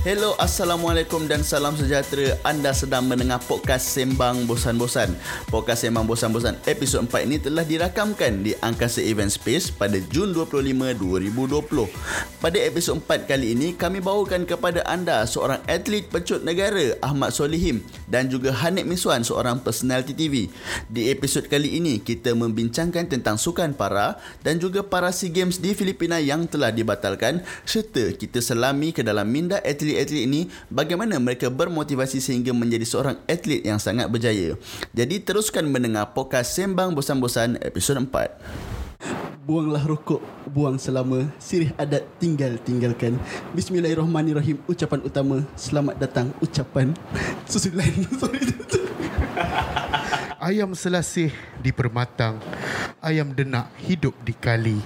Hello, Assalamualaikum dan salam sejahtera. Anda sedang mendengar podcast Sembang Bosan-Bosan. Podcast Sembang Bosan-Bosan episod 4 ini telah dirakamkan di Angkasa Event Space pada Jun 25, 2020. Pada episod 4 kali ini, kami bawakan kepada anda seorang atlet pecut negara Ahmad Solihim dan juga Hanif Miswan, seorang personality TV. Di episod kali ini, kita membincangkan tentang sukan para dan juga para SEA Games di Filipina yang telah dibatalkan serta kita selami ke dalam minda atlet-atlet ini bagaimana mereka bermotivasi sehingga menjadi seorang atlet yang sangat berjaya. Jadi teruskan mendengar podcast Sembang Bosan-Bosan episod 4. Buanglah rokok, buang selama, sirih adat tinggal tinggalkan. Bismillahirrahmanirrahim. Ucapan utama, selamat datang ucapan susulan. Sorry. Ayam selasih di permatang Ayam denak hidup di kali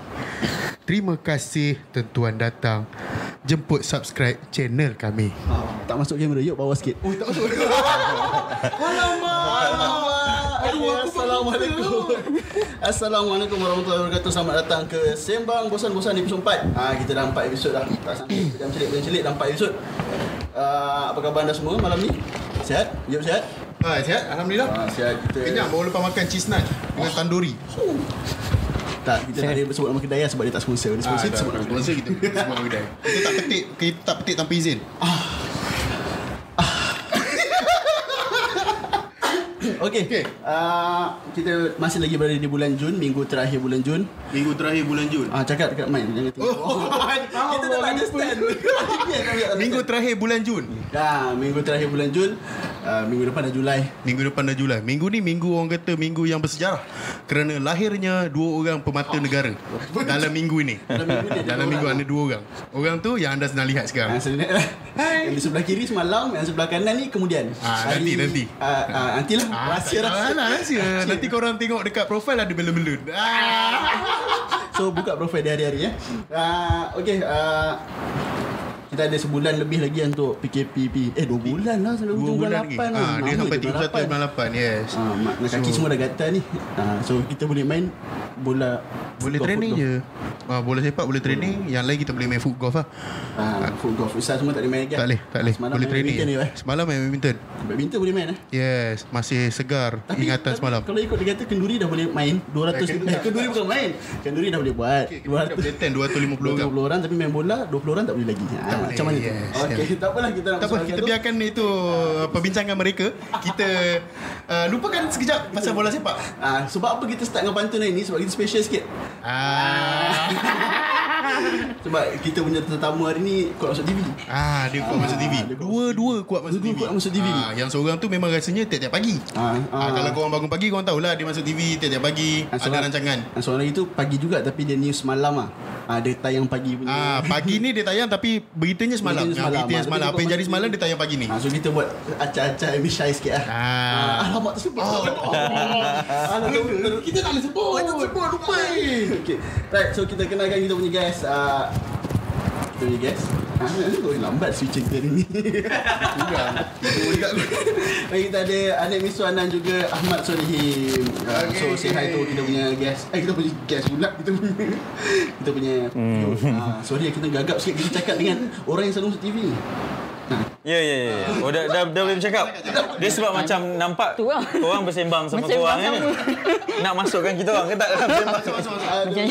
Terima kasih tentuan datang Jemput subscribe channel kami Ah, tak masuk kamera, yuk bawa sikit. Oh tak masuk Alamak. Okay, Assalamualaikum. Assalamualaikum warahmatullahi wabarakatuh. Selamat datang ke Sembang Bosan-Bosan episod 4. Ah kita dah 4 episod dah. Tak sampai jam celik jam celik dah 4 episod. Ah apa khabar anda semua malam ni? Sihat? Yuk sihat? Ha, Sihat? Alhamdulillah. Ah sihat. Kita. Kenyang baru lepas makan cheese naan Dengan tanduri Tak, kita tak boleh sebut nama kedai lah sebab dia tak sponsor. Dia sponsor Ah, sebut dah, nama Sponsor kita Semua kedai. Kita tak petik Kita tak petik tanpa izin Okey. Okey. Uh, kita masih lagi berada di bulan Jun, minggu terakhir bulan Jun. Minggu terakhir bulan Jun Ah cakap dekat mic jangan tinggal. Oh, kita dah tak ada stand. Minggu terakhir bulan Jun Dah, minggu terakhir bulan Jun. Uh, minggu depan dah Julai. Minggu depan dah Julai Minggu ni minggu orang kata Minggu yang bersejarah Kerana lahirnya Dua orang pemata negara Dalam minggu ini Dalam minggu ni ada Dalam dua minggu orang. ada dua orang Orang tu yang anda sedang lihat sekarang Yang sebenarnya Yang di sebelah kiri semalam Yang sebelah kanan ni kemudian Ah, nanti, nanti. uh, uh, Nantilah Ah, Rahsia rahsia lah, rahsia. Nanti korang tengok dekat profil ada belun-belun. Ah. So buka profil dia hari-hari ya uh, Okay uh, kita ada sebulan lebih lagi untuk PKPP Eh dua bulan lah Sampai Dua bulan lagi. 8 lah Ah, dia sampai je 31 bulan 8. Yes. Ah, mak, so, kaki semua dah gatal ni. Ah, so kita boleh main bola Boleh training je. Ah, bola sepak boleh training. Yang lain kita boleh main foot golf lah. Ah, foot golf. Ustaz semua tak boleh main lagi. Tak boleh, tak boleh. Semalam Boleh training. badminton ni, eh. Semalam main badminton. Badminton boleh main eh. Yes, masih segar ingatan tapi semalam. Kalau ikut dia kata kenduri dah boleh main 200 Eh, kenduri- eh, kenduri bukan main. Kenduri dah boleh buat. Okay, kita boleh attend 250 orang. 250 orang tapi main bola 20 orang tak boleh lagi. Ha, Tak boleh, macam mana tu? yes, Okey, tak apalah kita nak Tak apa, kita biarkan itu uh, perbincangan mereka. Kita uh, lupakan sekejap pasal bola sepak. Ah, sebab apa kita start dengan pantun hari ni? Sebab kita special sikit. Ah, Sebab kita punya tetamu hari ni kuat masuk TV. ah dia kuat masuk TV. Dua-dua kuat masuk TV. kuat masuk TV. Ah, yang seorang tu memang rasanya tiap-tiap pagi. Ah, Ah, ah. kalau korang bangun pagi korang tahulah dia masuk TV tiap-tiap pagi Ah, ada seorang- rancangan. Ah, Seorang lagi tu pagi juga tapi dia news malam ah. Ah, dia tayang pagi punya. Ah pagi ni dia tayang tapi beritanya semalam. Beritanya Beritanya semalam. semalam. Yang Ah, semalam. tapi Apa yang jadi semalam dia tayang pagi ni. Ah, so kita buat acah-acah Amy Shai sikit ah. Ah. Ah, alamak tersebut. Oh. Ah, nak tahu, ter- kita tak boleh sebut. Kita sebut lupa. Okay. Right, so kita kenalkan kita punya guest. Ah, kita punya guest. Ah, ni kau lambat switch kita ni. Kurang. Baik, kita ada Anik Miswan dan juga Ahmad Solihim. Uh, Okay, so say hi okay. tu kita punya guest. Eh kita punya guest pula kita punya kita punya view. Uh, sorry kita gagap sikit kita cakap dengan orang yang selalu masuk TV. Ya, ya, ya. Oh, dah, dah, dah boleh bercakap. Dia sebab macam nampak Tu lah. korang bersembang sama Bersembang korang sama. ni. Nak masukkan kita orang ke tak dalam sembang? Aduh,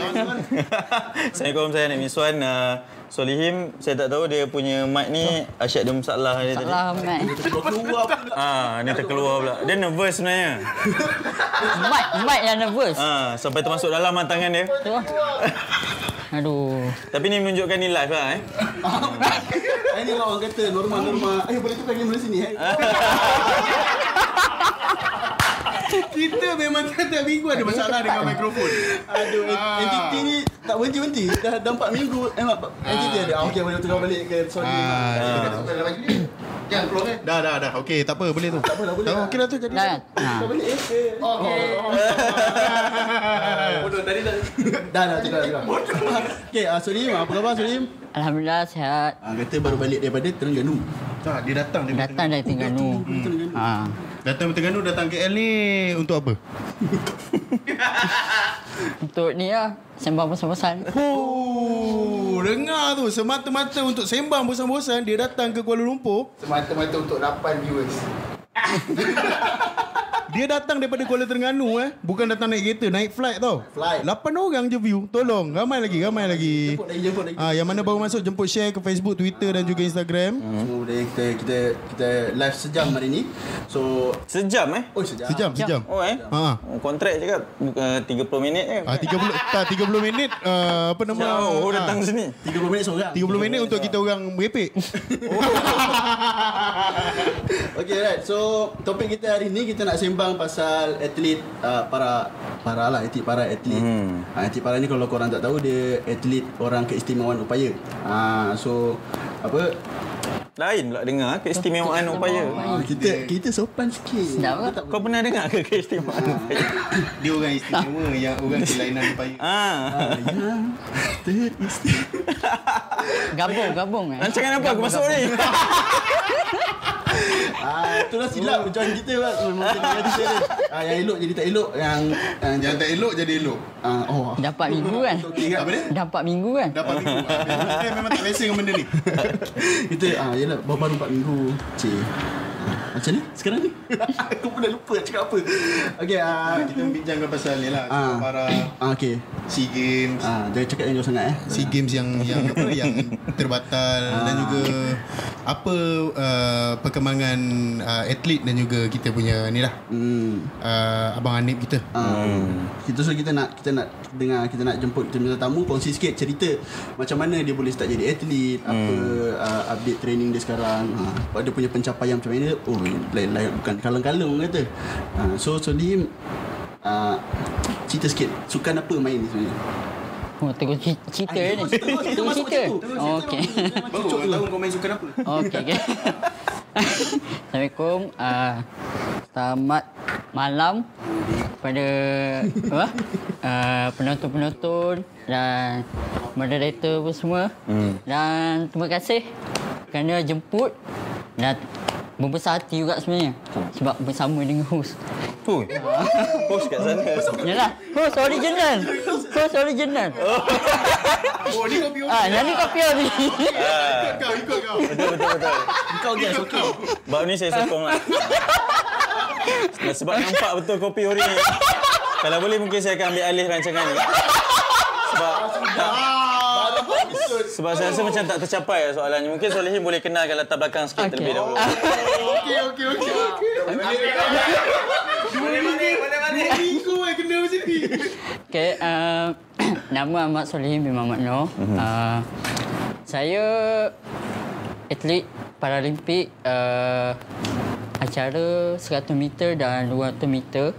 Assalamualaikum, saya Anik Miswan. Uh, Solihim, saya tak tahu dia punya mic ni asyik ada masalah dia tadi. Salah Mat. keluar pula. Ah, ni terkeluar pula. Dia nervous sebenarnya. Mat, Mat yang nervous. Ah, sampai termasuk dalam ah, tangan dia. Tu. Aduh. Tapi ni menunjukkan ni live lah eh. Ini lah orang kata norma-norma. Eh boleh tukar kamera sini eh. Kita memang tiap-tiap minggu ada masalah dengan mikrofon. Aduh, Ah. entity ni tak berhenti-henti. Dah, dah 4 minggu. Eh, mak, entity ada. Ah, okey, boleh tukar balik ke sorry. Ah, Jangan keluar eh. Dah, dah, dah. Okey, tak apa. Boleh tu. Tak apa lah, boleh lah. Okey dah tu jadi. Dah. Ha. Tukar balik eh. ke? Okey. Bodoh tadi dah. Dah dah tukar tukar. Okey, ah Solim, apa khabar Solim? Alhamdulillah sihat. Ah kata baru balik daripada Terengganu. Tak, dia datang. Dia Datang dari Terengganu. Terengganu. Ha. Datang dari Terengganu, datang KL ni untuk apa? Untuk ni lah. Sembang pesan-pesan. Oh, dengar tu semata-mata untuk sembang bosan-bosan dia datang ke Kuala Lumpur semata-mata untuk 8 viewers. Dia datang daripada Kuala Terengganu eh. Bukan datang naik kereta, naik flight tau. Flight. 8 orang je view. Tolong, ramai lagi, ramai lagi. Jemput lagi, jemput lagi. Ah, yang mana baru masuk jemput share ke Facebook, Twitter dan juga Instagram. Semua boleh kita kita kita live sejam hari ni. So Sejam eh? oh sejam. Sejam, sejam. Oh eh? Ha. Oh, kontrak cakap uh, 30 minit je. Ah 30 tak 30 minit uh, apa nama? Jauh ah, datang sini. 30 minit seorang. 30 minit untuk kita orang merepek. Okay right So topik kita hari ni Kita nak sembang pasal Atlet uh, Para Para lah Atlet para atlet hmm. uh, Atlet para ni Kalau korang tak tahu Dia atlet Orang keistimewaan upaya uh, So Apa Lain pula dengar keistimewaan upaya. uh, Kita Kita sopan sikit Sedap? Kita tak Kau pernah dengar ke keistimewaan upaya? Dia orang istimewa yang orang kelainan upaya. Ah. Yang teristimewa Gabung, gabung eh. Rancangan apa aku masuk ni? Ah, itulah silap Macam kita lah kita jadi kita ni. ah, Yang elok jadi tak elok Yang Yang, Yang tak elok jadi elok. ah, Oh Dapat minggu kan? Kan Apa dia? Dapat minggu kan? Dapat minggu. Ah, Dia memang tak biasa dengan benda ni. Kita ah yalah baru baru 4 minggu. Cik. Macam ni sekarang ni. Aku pun dah lupa nak cakap apa. Okey ah Kita membincangkan pasal ni lah. Ah. Para ah okey. SEA Games. Ah jangan cakap yang jauh sangat eh. SEA Games yang yang apa yang terbatal dan juga apa uh, perkembangan uh, atlet dan juga kita punya ni lah Hmm. uh, abang Anip kita. Ah, Kita so kita nak kita nak dengar kita nak jemput kita punya tamu kongsi sikit cerita macam mana dia boleh start jadi atlet, apa uh, update training dia sekarang, ha, apa dia punya pencapaian macam mana. Oh, lain-lain bukan kalung-kalung kata. Ha, so so dia uh, cerita sikit sukan apa main ni sebenarnya? Oh, tengok cerita Ah, ni. terus, terus, Tengok cerita. Terus Oh, kita okey. Baru orang tahu kau main sukan apa. Okey, okey. Assalamualaikum. Uh, selamat malam pada apa? Uh, penonton-penonton dan moderator pun semua. Hmm. Dan terima kasih kerana jemput dan membesar hati juga sebenarnya sebab bersama dengan host. Hui. Host kat sana. Yalah, host original. Host original. Oh ni kopi Ah, yang ni kopi ni. kau ikut kau. Betul betul betul. Kau guys okey. Bab ni saya sokong lah. Sebab nampak betul kopi ori ni. Kalau boleh mungkin saya akan ambil alih rancangan ni. Sebab tak, sebab saya rasa macam tak tercapai lah soalannya. Mungkin Solihin boleh kenalkan latar belakang sikit Okey. terlebih dahulu. Okey okey okey. Boleh boleh. Minggu eh kena macam ni. Okay, uh, nama Ahmad Solihin bin Muhammad Noor. Uh, saya atlet Paralimpik uh, acara 100 meter dan 200 meter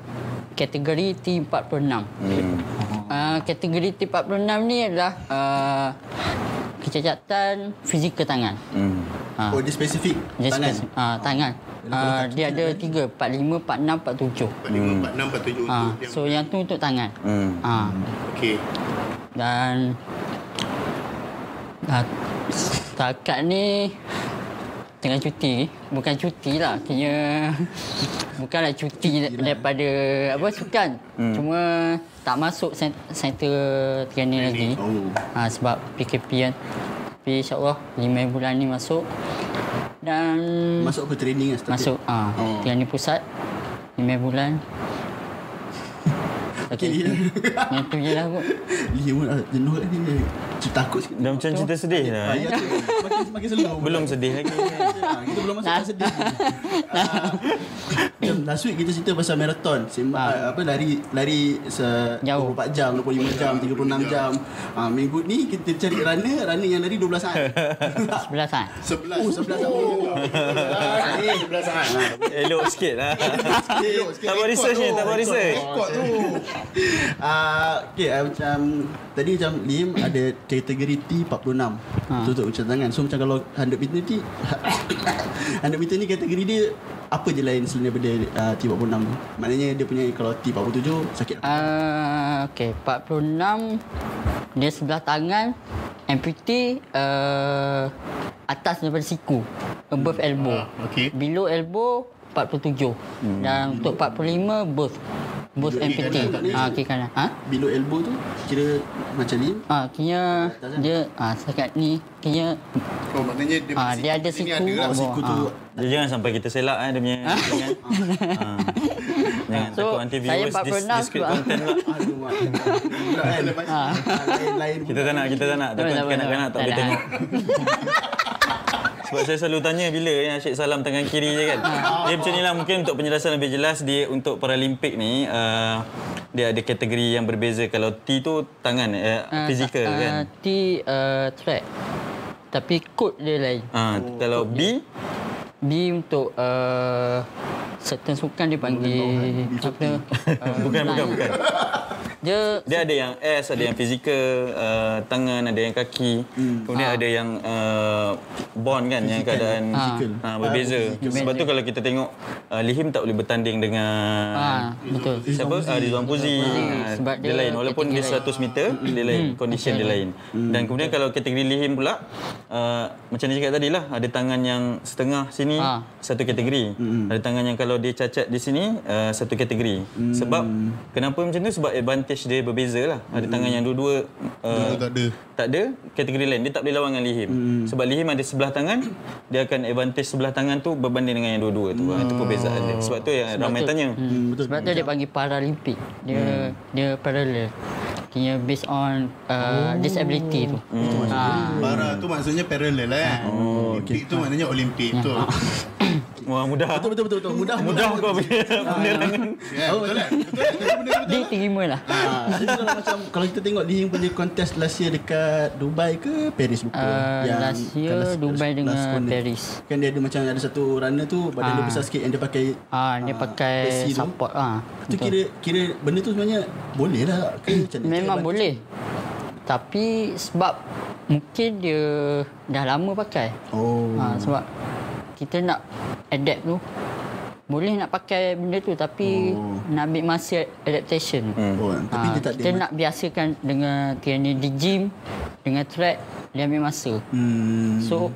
kategori T46. Hmm. Uh, kategori T46 ni adalah uh, kecacatan fizikal tangan. Hmm. Uh, Oh dia spesifik dia tangan. spesifik- ah, tangan. Uh, dia ada tiga, 45, 46, 47. 45 46 47 Ah, untuk yang so yang tu untuk tangan. Hmm. Ah, okey. dan dah, setakat ni tengah cuti. Bukan cuti lah. Kira bukanlah cuti daripada apa sukan. Hmm. Cuma tak masuk center training lagi. Oh. Ha, sebab PKP kan. Tapi insyaAllah 5 bulan ni masuk. Dan Masuk apa training kan? started? masuk Oh. oh. training pusat 5 bulan. Okey. Yang tu je lah kot. Dia pun jenuh kat ni. Dia takut sikit. Dah macam cerita sedih dah. Ah, ya tu. Makin makin slow. Belum sedih lagi. Ah, kita belum masuk sedih. Ah, Macam last week kita cerita pasal marathon. Apa lari lari se Jauh. 24 jam, 25 jam, 36 jam. Ah minggu ni kita cari runner, runner yang lari 12 saat. Sebelah saat. 11 Oh, 11 saat. Oh. Eh 11 saat. Elok sikit lah. Elok sikit. Tak buat research ni, tak buat research. Rekod tu. Ah, okay, ah, macam tadi macam Lim ada kategori T46. Ha. Tu untuk ucapan tangan. So macam kalau 100 meter ni 100 meter ni kategori dia apa je lain selain daripada uh, T46 tu? Maknanya dia punya kalau T47 sakit. Uh, okay, 46 dia sebelah tangan amputee uh, atas daripada siku above elbow. Ah, okey. Below elbow 47. Hmm. Dan untuk 45 both. Bos empty. Ah, kiri kanan. Ha? Below elbow tu kira macam ni. Ah, kira dia ah sekat ni kira Oh maknanya dia ah dia ada siku. lah. Oh, siku tu. Dia jangan sampai kita selak eh dia punya. Jangan. Ha. Jangan So, takut nanti saya viewers dis, 46 discreet pula. content pula. Aduh mak. Kan. Lain-lain. Kita tak nak, kita tak nak. Takut Tak nak, kanak-kanak tak tak boleh nak. tengok. Sebab saya selalu tanya bila yang Syed Salam tangan kiri je kan. Dia macam ni lah mungkin untuk penjelasan lebih jelas dia untuk Paralimpik ni uh, dia ada kategori yang berbeza. Kalau T tu tangan uh, Ah, fizikal ah, kan. T uh, track. Tapi kod dia lain. Ah, kalau B B untuk uh, certain sukan dia panggil apa? Uh, bukan bukan bukan. Dia Dia ada yang S, ada yang fizikal, uh, tangan, ada yang kaki. Kemudian ada yang uh, bond kan, yang keadaan Fizikal. uh, berbeza. Sebab tu kalau kita tengok uh, Lihim tak boleh bertanding dengan ah betul. siapa? Uh, Rizwan Puzi. Ah, Sebab dia, dia lain. Walaupun dia kategori 100 meter, dia lain. Condition dia lain. Dan kemudian kalau kategori Lihim pula, uh, macam dia cakap tadi lah, ada tangan yang setengah sini, Ah. satu kategori. Ada tangan yang kalau dia cacat di sini, uh, satu kategori. Sebab, kenapa macam tu? Sebab advantage dia berbeza lah. Ada tangan yang dua-dua uh, tak ada. tak ada kategori lain. Dia tak boleh lawan dengan Lihim. Sebab Lihim ada sebelah tangan, dia akan advantage sebelah tangan tu berbanding dengan yang dua-dua tu. Itu perbezaan dia. Sebab tu yang ramai tu- tanya. Hmm, Sebab tu dia panggil Paralimpik. Dia dia parallel. Kira based on uh, disability tu. Ah. Para tu maksudnya parallel lah. Oh, Olimpik tu maknanya Olimpik tu. Wah, mudah. Betul betul betul betul. Mudah Mudah kau punya penerangan. Ya, betul kan? Betul. Dia terima lah. Ah, macam kalau kita tengok Hing punya contest last year dekat Dubai ke Paris lupa. Uh, last year kan Dubai dengan corner. Paris. Kan dia ada macam ada satu runner tu badan dia Ah. besar sikit yang dia pakai Ah, dia ah, pakai support ah. Tu kira kira benda tu sebenarnya boleh lah ke macam? Memang Kan boleh. Tapi sebab mungkin dia dah lama pakai. Oh. Ha, sebab kita nak adapt tu boleh nak pakai benda tu tapi Oh. nak ambil masa adaptation. Hmm. Oh, tapi Ha, dia tak kita nak biasakan dengan kira di gym dengan track dia ambil masa. Hmm. So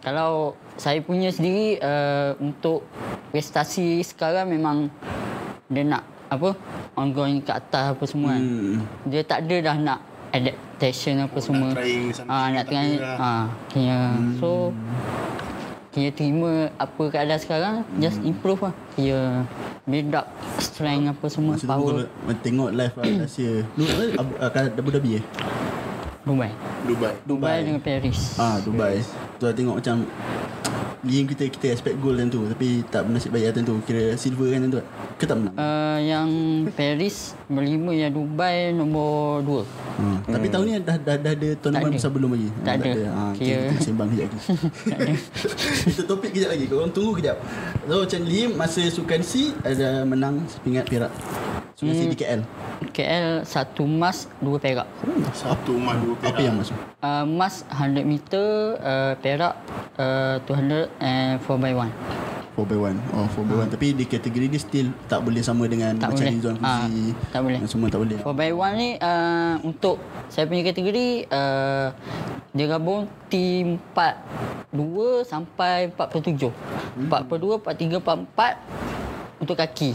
kalau saya punya sendiri uh, untuk prestasi sekarang memang dia nak apa ongoing ke atas apa semua kan. Hmm. Dia tak ada dah nak adaptation apa semua. trying something Ah nak try ada lah. ah kira so kira terima apa keadaan sekarang just improve lah. Kira build up strength apa semua Masa tu power kalau tengok live lah last year. Lu eh, Abu, uh, kat Abu Dhabi eh? Dubai. Dubai. Dubai dengan Paris. Ah, Dubai. Tu tengok macam game kita kita expect goal kan tu tapi tak bernasib baik kan tu. Kira silver kan tu. Ke tak menang? Uh, yang Paris berlima yang Dubai nombor dua. Hmm. Tapi tahun ni dah dah, dah ada tournament Tak ada. besar belum lagi? Tak ada. Ha, okay, Kira- kita sembang kejap lagi. kita topik kejap lagi. Korang tunggu kejap. So macam Lim masa Sukan C ada menang sepingat Perak. Sukan C Hmm. di KL. KL satu emas, dua perak. Satu emas dua perak. Apa yang masuk? Uh, emas 100 meter, uh, perak uh, 200 and 4 by 1. 4 by 1. Oh 4 by 1. Tapi di kategori dia still tak boleh sama dengan Tak macam boleh. Rizwan Ah, Fuzi. tak boleh. Semua tak boleh. 4 by 1 ni uh, untuk saya punya kategori uh, dia gabung team 42 sampai 47. Hmm. 42, 43, 44 untuk kaki.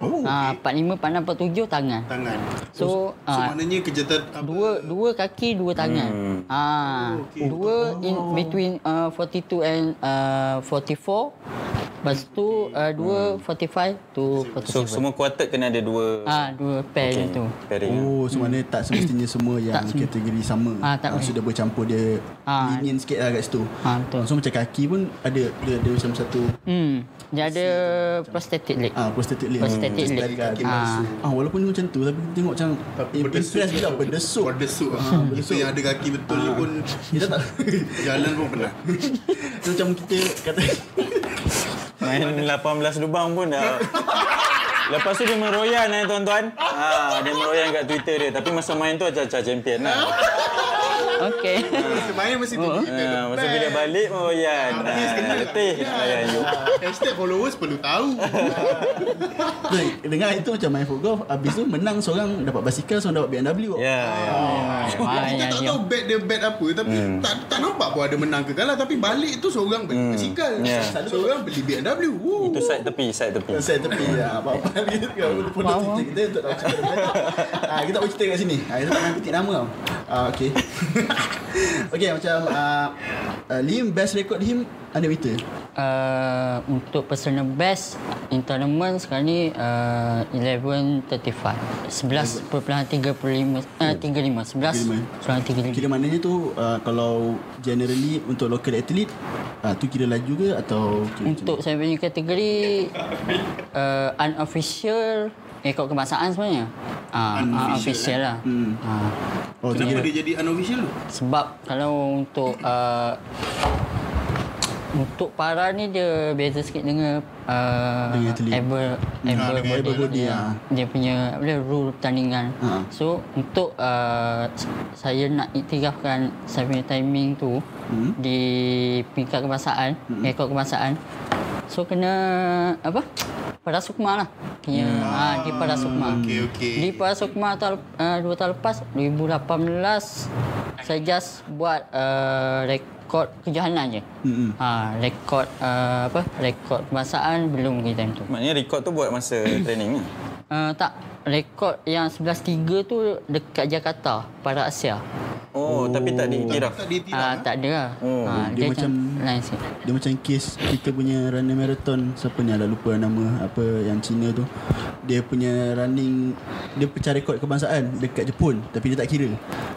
Oh, Ah, okay. 45, 46, 47 tangan. Tangan. So, so ah, maknanya kejutan apa? Dua dua kaki, dua tangan. Hmm. Ah, okey. dua in between uh, 42 and uh, 44. Lepas tu uh, dua 45 to 47. So semua quarter kena ada dua ah dua pair okay. okay. tu. pairing. Oh, so maknanya tak semestinya semua yang kategori sama. Ah, tak boleh. Sudah bercampur dia Ah. lenient sikit lah kat situ. Ah betul. So macam kaki pun ada dia ada macam satu Hmm, dia ada prosthetic leg. ah prosthetic leg. Prosthetic Hmm. leg. Kaki palsu. Ah walaupun macam tu tapi tengok macam eh, berdesuk juga berdesuk. Berdesuk. Kita berdesuk. yang ada kaki betul ni pun Kita tak jalan pun pernah. so, macam kita kata Main 18 lubang pun dah. Lepas tu dia meroyan eh tuan-tuan. Ha, dia meroyan kat Twitter dia. Tapi masa main tu acah-acah champion lah. Okey. Masa main mesti tu. Ah, masa bila balik mau Yan. Ah, letih you. Hashtag followers perlu tahu. Dengar itu macam main foot golf Habis tu menang seorang dapat basikal Seorang dapat BMW Ya, ya. Kita Main tak dia. tahu bet dia bet apa Tapi tak tak nampak pun ada menang ke kalah Tapi balik tu seorang beli basikal Ya. Seorang beli BMW Woo. Itu side tepi, side tepi. Saya tepi ya, Apa-apa pun Faham. cerita kita Untuk tahu cerita. Ah, Kita boleh cerita kat sini Ah, Kita tak main petik nama tau Ah, Okay Okay macam uh, uh, Lim best record him Under meter Uh, untuk personal best in tournament sekarang ni uh, 11.35 11.35 uh, 35 11.35 Kira maknanya tu uh, Kalau generally Untuk local athlete uh, Tu kira laju ke Atau kira Untuk saya punya kategori uh, unofficial rekod kebangsaan sebenarnya. Ah, Unofficial, unofficial lah. Hmm. Ah, Oh Kenapa dia jadi unofficial tu? sebab kalau untuk uh, untuk para ni dia beza sikit dengan uh, able able dengan body, body, dia, ah. dia punya apa dia, rule pertandingan. Ha. So untuk uh, saya nak iktirafkan saya punya timing tu Hmm. di peringkat kebangsaan, rekod kebangsaan. So kena apa? Pada Sukma lah. Kena ha, di Pada Sukma. Okey, okey. Di Pada Sukma tahun uh, dua tahun lepas 2018 saya just buat uh, rekod kejohanan je. Mm-mm. Ha, rekod uh, apa? Rekod kebangsaan belum time tu. Maknanya record tu buat masa training ni. Uh, tak, rekod yang 11.3 tu dekat Jakarta, pada Asia. Oh, tapi tak diiktiraf. Tak dia Ah, tidak. tak ada lah. Oh, Ah, dia macam- lain sikit. Dia macam kes kita punya running marathon. Siapa ni? Lah lupa nama Apa yang Cina tu. Dia punya running Dia pecah rekod kebangsaan Dekat Jepun. Tapi dia tak kira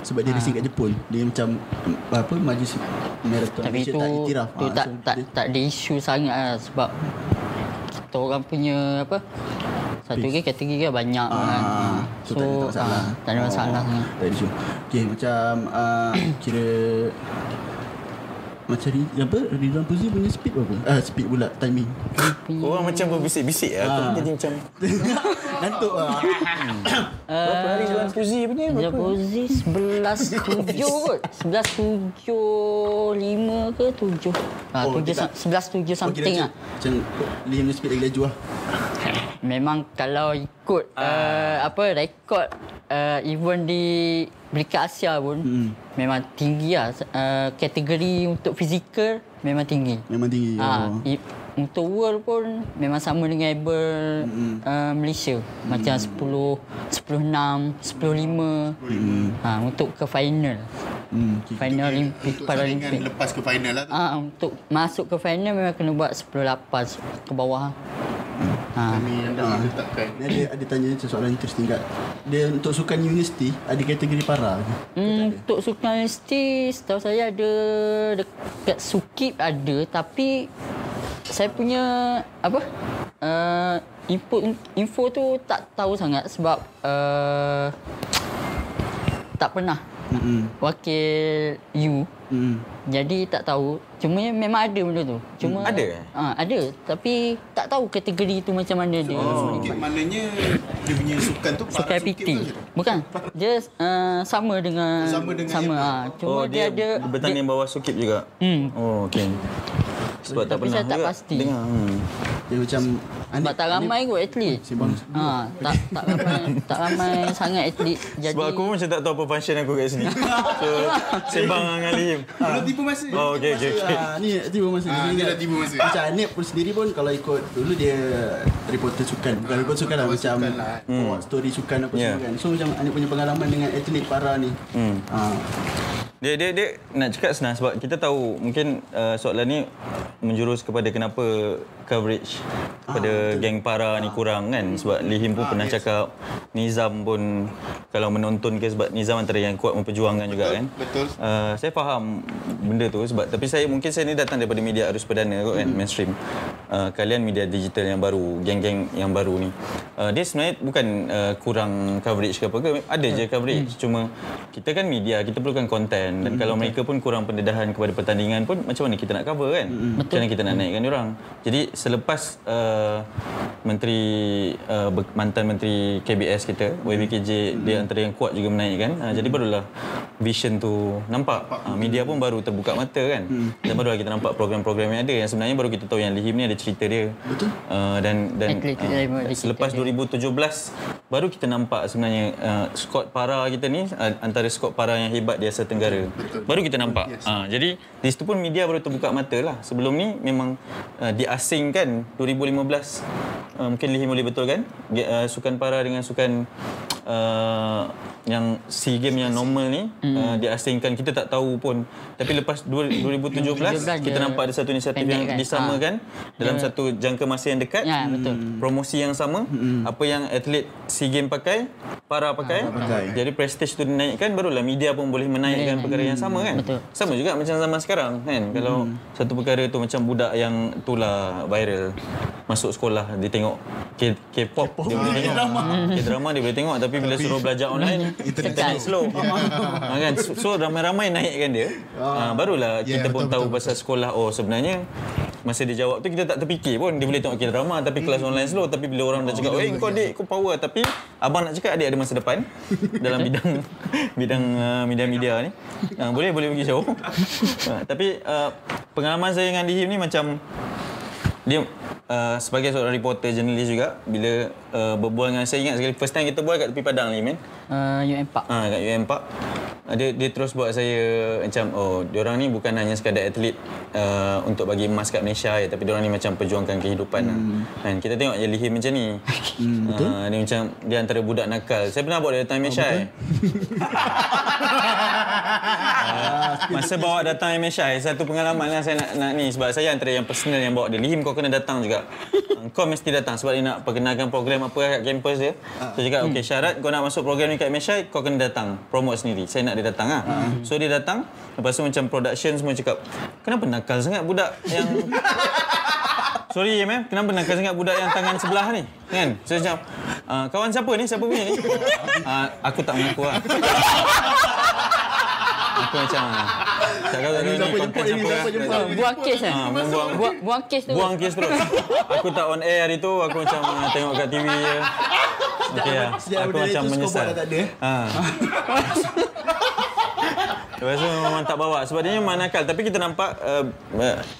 Sebab dia racing kat Jepun. Dia macam Apa Maju marathon. Tapi Malaysia tu tak iktiraf tu Ah, tak so tak dia- tak ada isu sangat lah sebab kita orang punya apa satu lagi kategori kan banyak Ah, kan. so tak ada masalah. ah, tak ada masalah Oh. Tak ada isu Okay macam uh, Kira Macam ni Apa Ridwan Puzi punya speed berapa Ah speed pula Timing Orang macam berbisik-bisik lah. Aku Ah. jadi macam... Ngantuk lah Berapa hari jalan puzi punya? Dia Berapa? posisi 11 7 kot. 11 7 5 ke 7. Ah, Oh, 7 dia tak- 11 7 Oh, kira something lah. Macam Liam punya speed lagi laju lah Memang kalau ikut uh, apa rekod uh, even di Berikat Asia pun Hmm. memang tinggi lah. Uh, kategori untuk fizikal memang tinggi. Memang tinggi Ah, oh. i, untuk world pun memang sama dengan able Hmm. uh, Malaysia. Macam 10 10 6, 10 5. Ha, untuk ke final. Hmm, okay. Final Olimpik Untuk Paralimpik. saringan lepas ke final lah tu. Ah, untuk masuk ke final memang kena buat 10 8 ke bawah. Ha. Kami yang dah ditetapkan. Ni ada, ada tanya soalan interesting kat Dia untuk sukan universiti Ada kategori para ke? Hmm, untuk sukan universiti setahu saya ada dekat Sukip ada tapi saya punya apa uh, info info tu tak tahu sangat sebab uh, tak pernah Hmm. wakil you Hmm. jadi tak tahu cuma memang ada benda tu cuma Hmm, ada ha, ada tapi tak tahu kategori tu macam mana dia Oh. Sukip maknanya dia punya sukan tu sukip PT. tu? Bukan. Dia uh, sama dengan Sama dengan sama ah. Cuma Oh, dia, dia, ada bertanding bawah sukip juga? Hmm. Oh, okey. Sebab tak Tapi pernah saya tak juga pasti. dengar. Hmm. Dia macam sebab tak ramai kot atlet. Sembang Ha, tak tak ramai tak ramai sangat atlet. Jadi Sebab aku pun macam tak tahu apa function aku kat sini. So, sembang dengan Lim. Belum tipu masa. Oh, okey, okey, okey. Ah, ni tiba masa Ah, ni dah tiba masa. Macam Anip pun sendiri pun Kalau ikut Dulu dia Reporter sukan Bukan reporter sukan lah Reporter Macam sukan lah. Story sukan apa Yeah. semua kan So macam Anip punya pengalaman Dengan atlet para ni Hmm. ah, Dia, dia, dia nak cakap senang sebab kita tahu mungkin uh, soalan ni menjurus kepada kenapa coverage pada geng para ni kurang kan? Sebab Lihim pun pernah cakap Nizam pun kalau menonton ke sebab Nizam antara yang kuat memperjuangkan juga kan? betul. Uh, saya faham benda tu sebab tapi saya mungkin saya ni datang daripada media arus perdana kot kan mainstream. Uh, kalian media digital yang baru geng-geng yang baru ni. Uh, dia sebenarnya bukan uh, kurang coverage ke apa ke ada je coverage. Cuma kita kan media kita perlukan konten Dan kalau mereka pun kurang pendedahan kepada pertandingan pun macam mana kita nak cover kan? Macam mana kita nak naikkan orang? Jadi selepas uh, Menteri uh, mantan Menteri KBS kita, YBKJ dia antara yang kuat juga menaikkan. Uh, jadi barulah vision tu nampak. Uh, media pun baru terbuka mata kan. Dan barulah kita nampak program-program yang ada yang sebenarnya baru kita tahu yang Lihim ni ada cerita dia. Betul. Uh, dan dan uh, selepas dia. 2017 baru kita nampak sebenarnya uh, skot para kita ni uh, antara skot para yang hebat di Asia Tenggara. Baru kita nampak. Yes. Uh, jadi di situ pun media baru terbuka mata lah. Sebelum ni memang uh, diasingkan 2015 uh, mungkin Lihim boleh betul kan? Uh, sukan para dengan sukan uh, yang SEA Games yang normal ni mm. uh, diasingkan. Kita tak tahu pun. Tapi lepas du- 2017 2017 kita nampak ada satu inisiatif yang kan? disamakan dalam Dia- satu jangka masa yang dekat. Ya, betul. promosi yang sama. Hmm. apa yang atlet SEA Games pakai para pakai. Pakai. jadi prestige tu dinaikkan barulah media pun boleh menaikkan Boleh perkara yang sama kan? Betul. sama juga macam zaman sekarang kan? Kalau satu perkara tu macam budak yang itulah viral masuk sekolah dia tengok K- K-pop. Dia boleh tengok. K-drama dia boleh tengok tapi bila suruh belajar online internet slow. Ha, kan? So, ramai-ramai naikkan dia. Ha, barulah Ya, kita pun betul, tahu betul, pasal sekolah. Oh sebenarnya masa dia jawab tu kita tak terfikir pun. Dia boleh tengok K-drama tapi kelas online slow. Tapi bila orang dah cakap eh kau adik kau power. Tapi abang nak cakap adik ada masa depan. Dalam bidang bidang uh, media-media ni. Uh, boleh boleh pergi jauh uh, tapi uh, pengalaman saya dengan Lihim ni macam dia uh, sebagai seorang reporter jurnalis juga bila uh, berbual dengan saya ingat sekali first time kita bual kat tepi padang ni men Uh, UM Park. Ah kat UM Park. Ah, Dia, dia terus buat saya macam oh diorang ni bukan hanya sekadar atlet uh, untuk bagi emas kat Malaysia ya tapi diorang ni macam perjuangkan kehidupan hmm. lah. Kan kita tengok je Lihim macam ni. Hmm, betul. Uh, dia macam dia antara budak nakal. Saya pernah bawa dia datang Malaysia. Oh, Masa bawa datang MSI Satu pengalaman lah saya nak, nak ni Sebab saya antara yang personal yang bawa dia Lihim kau kena datang juga Kau mesti datang Sebab dia nak perkenalkan program apa kat kampus dia So dia cakap okay syarat kau nak masuk program ni kat MSI Kau kena datang Promote sendiri Saya nak dia datang lah So dia datang Lepas tu macam production semua cakap Kenapa nakal sangat budak yang Sorry ma'am, kenapa nakal sangat budak yang tangan sebelah ni? Kan? So macam, uh, kawan siapa ni? Siapa punya ni? Uh, aku tak mengaku lah. aku macam, tak tak tahu ni konten siapa. Oh, buang kes kan? Ah, buang, Buang, buang kes tu. buang kes terus. Aku tak on air hari tu, aku macam tengok kat TV je. Okay lah. Aku macam menyesal. dah tak ada. Ha. Lepas tu memang tak bawa. Sebab dia memang nakal. Tapi kita nampak uh,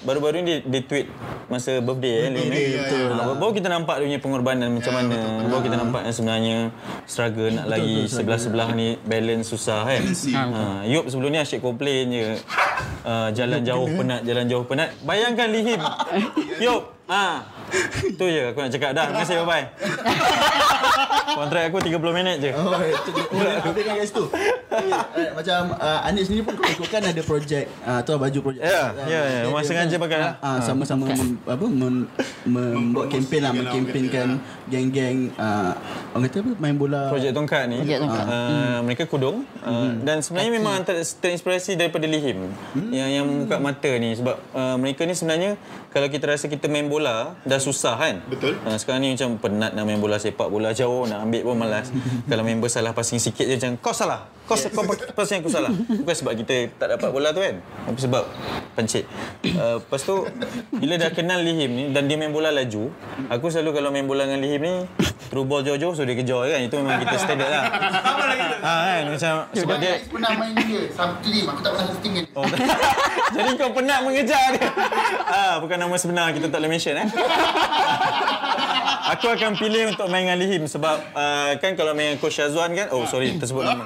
Baru-baru ni dia, dia tweet Masa birthday, birthday eh, Lim, eh. betul. Uh, baru kita nampak dia punya pengorbanan Macam mana. Baru kita nampak yang sebenarnya Struggle nak lagi Sebelah-sebelah ni Balance susah kan? Uh, Yop sebelum ni asyik komplain je. Uh, Jalan jauh penat Jalan jauh penat. Bayangkan Lihim Yop Ha. Tu je aku nak cakap dah. Terima kasih bye-bye. Kontrak aku 30 minit je. Oh, itu dia. Boleh habiskan kat situ. Eh, Macam uh, Anis sendiri pun kalau ikutkan ada projek uh, tu lah, baju projek. Ya, ya, ya. Memang sengaja pakai lah. Ah, sama-sama mem, apa mem, membuat kempen lah, mengkempenkan geng-geng uh, orang kata apa main bola. Projek Tongkat ni Projek Tongkat. Uh, mereka kudung uh, dan sebenarnya memang ter, terinspirasi daripada Lihim yang yang membuka mata ni sebab uh, mereka ni sebenarnya kalau kita rasa kita main bola dah susah kan? Betul. uh, sekarang ni macam penat nak main bola sepak bola jauh nak ambil pun malas. Kalau member salah passing sikit je macam kau salah. Kau kau passing aku salah. Bukan sebab kita tak dapat bola tu kan? Tapi sebab pencit uh, lepas tu bila dah kenal Lihim ni dan dia main bola laju aku selalu kalau main bola dengan Lihim ni through ball jauh-jauh so dia kejar kan? Itu memang kita standard lah. Ha, kan? Macam sebab dia pernah main dia Sabtu ni aku tak pernah setting dia. Oh, jadi kau penat mengejar dia. Ah, bukan nama sebenar kita tak boleh mention eh. Aku akan pilih untuk main dengan Lihim sebab uh, kan kalau main dengan Coach Syazwan kan oh sorry tersebut nama.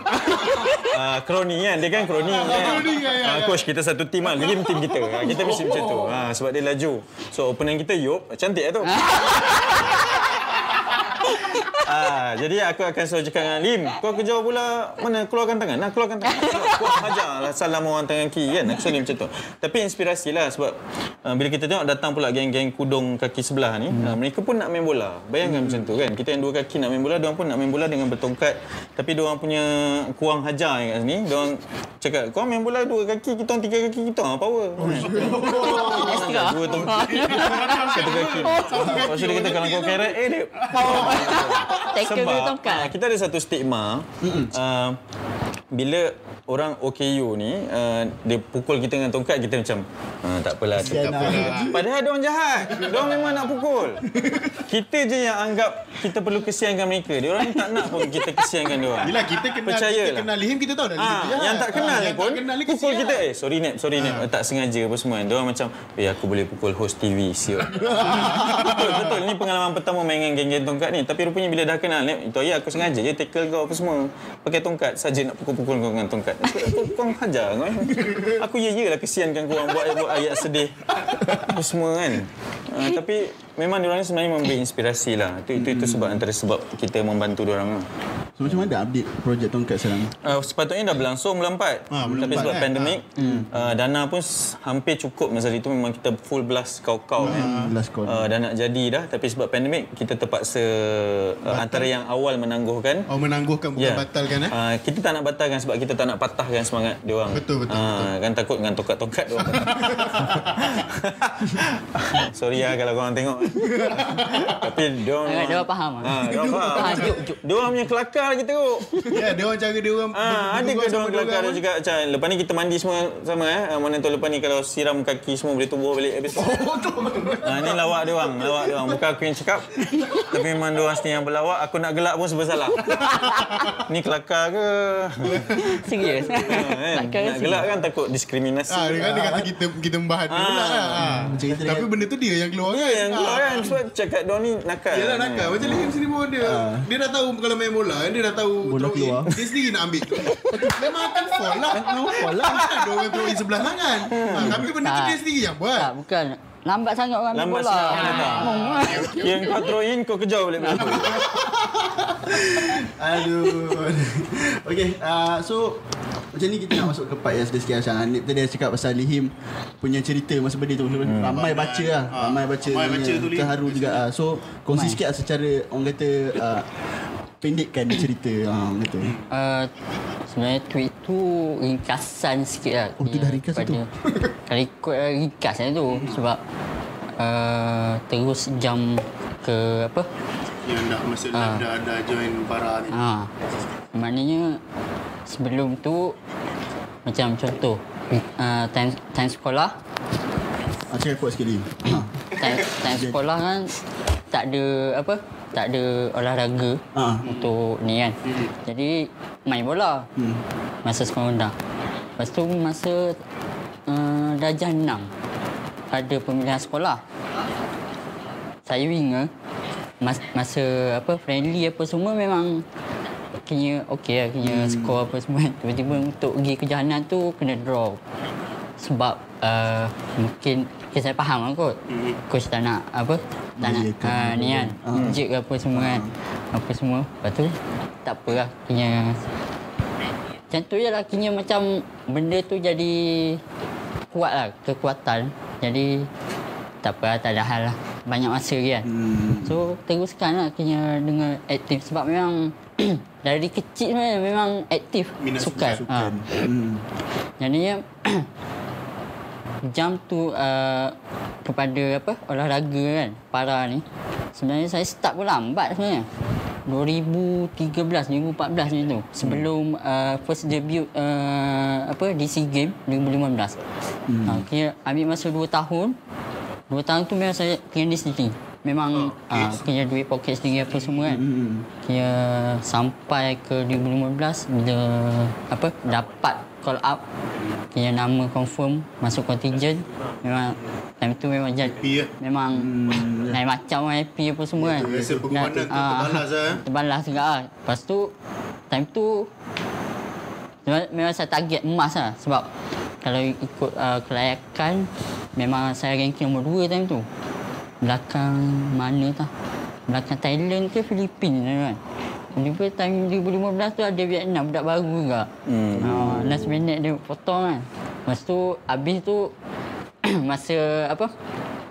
Uh, kroni kan dia kan kroni kan. Uh, coach kita satu tim lah Lihim tim kita. Uh, kita mesti macam tu. Uh, sebab dia laju. So opponent kita Yop cantik lah tu. Ah, jadi aku akan selalu cakap dengan Lim, kau kejar bola mana keluarkan tangan. Nah, keluarkan tangan. Kau hajar lah salam orang tangan kiri kan. Aku selalu macam tu. Tapi inspirasi lah sebab uh, bila kita tengok datang pula geng-geng kudung kaki sebelah ni, uh, mereka pun nak main bola. Bayangkan macam tu kan. Kita yang dua kaki nak main bola, diorang pun nak main bola dengan bertongkat. Tapi diorang punya kuang hajar kat sini, diorang cakap, kau main bola dua kaki, kita orang tiga kaki, kita orang power. Extra. Dua tongkat. Satu kaki. Lepas tu dia kata kalau kau keret, eh dia Tackle sebab dua tongkat. ah, kita ada satu stigma uh, bila orang OKU ni uh, dia pukul kita dengan tongkat kita macam uh, tak apalah tak, tak apalah. Padahal dia orang jahat. Dia orang memang nak pukul. Kita je yang anggap kita perlu kesiankan mereka. Dia orang tak nak pun kita kesiankan dia orang. Yelah kita kenal Percayalah. kita kenal Lihim kita tahu dah Ah, kita jahat. yang tak kenal yang pun tak kenal pukul kesian. kita eh sorry Nep sorry Nep tak sengaja apa semua dia orang macam eh aku boleh pukul host TV siot betul betul ni pengalaman pertama main dengan geng-geng tongkat ni tapi rupanya bila dah kenal Nep itu ayat aku sengaja je tackle kau apa semua pakai tongkat saja nak pukul-pukul kau dengan tongkat kau, hajar eh. aku ya ya lah kesiankan kau buat, ayat sedih apa semua kan Ah, tapi memang diorang ni sebenarnya memberi inspirasi lah itu, itu, itu sebab antara sebab kita membantu diorang lah So macam mana update projek tongkat sekarang? Uh, sepatutnya dah berlangsung bulan 4. Ah, bulan Tapi sebab eh? pandemik, uh, dana pun hampir cukup masa itu memang kita full blast kau-kau kan. Blast kau. Uh, dah nak jadi dah tapi sebab pandemik kita terpaksa uh, antara yang awal menangguhkan Oh menangguhkan bukan Ya. batalkan eh. Uh, kita tak nak batalkan sebab kita tak nak patahkan semangat dia orang. Betul, betul, Uh, kan takut dengan tongkat-tongkat dia orang. Sorry lah kalau korang tengok. Tapi dia orang Agak dia orang faham lah. Ha, dia orang faham. Dia orang punya kelakar lagi teruk. Ya, dia orang cara dia orang Ah, ada ke sama orang kelakar dia cakap macam lepas ni kita mandi semua sama eh. Ah, Mana tahu lepas ni kalau siram kaki semua boleh tumbuh balik habis. Oh, ah, ni lawak dia orang, lawak dia orang. Bukan aku yang cakap. Tapi memang dia orang sendiri yang berlawak. Aku nak gelak pun serba salah. ni kelakar ke? Serius. Ah, kan? Nak gelak kan takut diskriminasi. Ah, dia kan dia kata kita kita membahas dia pula. Cerita Tapi benda tu dia yang keluar Ya, kan. yang keluar kan sebab cakap dia ni nakal. Yalah nakal Macam Lihim sini pun dia Dia dah tahu Kalau main bola kan, Dia dah tahu Bola throw in. keluar. Dia sendiri nak ambil Memang akan fall lah Memang fall lah Ada orang throw in sebelah tangan ha, Tapi benda tu dia sendiri yang buat Tak, bukan. Lambat sangat orang ambil Lambat bola. datang. Hmm. Yang kau throw in kau kejar balik. Aduh. okay, uh, so macam ni kita nak masuk ke part yang sedih-sedih macam Hanif tadi dia cakap pasal Lihim punya cerita masa birthday tu. Hmm. Ramai baca lah. Ramai baca. Ramai baca ni, tu, Lihim. Terharu juga. Uh. So, kongsi sikit lah secara orang kata uh, pendekkan cerita. Uh, orang kata. Uh, sebenarnya tweet tu ringkasan sikit lah. Oh, tu dah ringkas tu? Kalau ikut uh, ringkasnya tu sebab uh, terus jam ke apa? Yang nak masuk Ah. dah, dah join para ni Ha. Maknanya sebelum tu macam contoh uh, time time sekolah Ah, kuat sikit Lihim. Ha. time, time sekolah kan tak ada apa tak ada olahraga Ah. untuk ni kan jadi main bola Hmm. masa sekolah rendah lepas tu masa uh, darjah 6 ada pemilihan sekolah saya winger mas, masa apa friendly apa semua memang kena okey lah kena hmm. skor apa semua. Tiba-tiba untuk pergi ke jahanan tu kena draw. Sebab uh, mungkin okay, saya faham lah kot. Hmm. coach tak nak apa tak nak uh, ni kan injek ke apa semua kan apa semua. Lepas tu tak apa lah kena macam tu je lah kena macam benda tu jadi kuat lah kekuatan. Jadi tak apa lah, tak ada hal lah banyak masa kan Hmm. So teruskan lah kena dengan aktif sebab memang dari kecil sebenarnya memang aktif Minat sukan. Sukan. Hmm. Jadinya jam tu uh, kepada apa olahraga kan para ni sebenarnya saya start pun lambat sebenarnya 2013 2014 ni tu sebelum uh, first debut uh, apa di SEA Games 2015 hmm. kira ambil masa 2 tahun 2 tahun tu memang saya kena di sini memang oh, uh, kena duit poket sendiri apa semua kan. Hmm. Kira sampai ke 2015 bila apa dapat call up kira nama confirm masuk contingent memang time tu memang Happy lah. memang lain macam lah happy apa semua kan. Rasa pengorbanan tu Ah, terbalas lah, terbalas juga lah lepas tu time tu memang, memang saya target emas lah sebab kalau ikut uh, kelayakan memang saya ranking nombor 2 time tu belakang mana tah belakang Thailand ke Filipina kan Tiba time 2015 tu ada Vietnam budak baru juga. Hmm. Uh, last minute dia potong kan. Lepas tu habis tu masa apa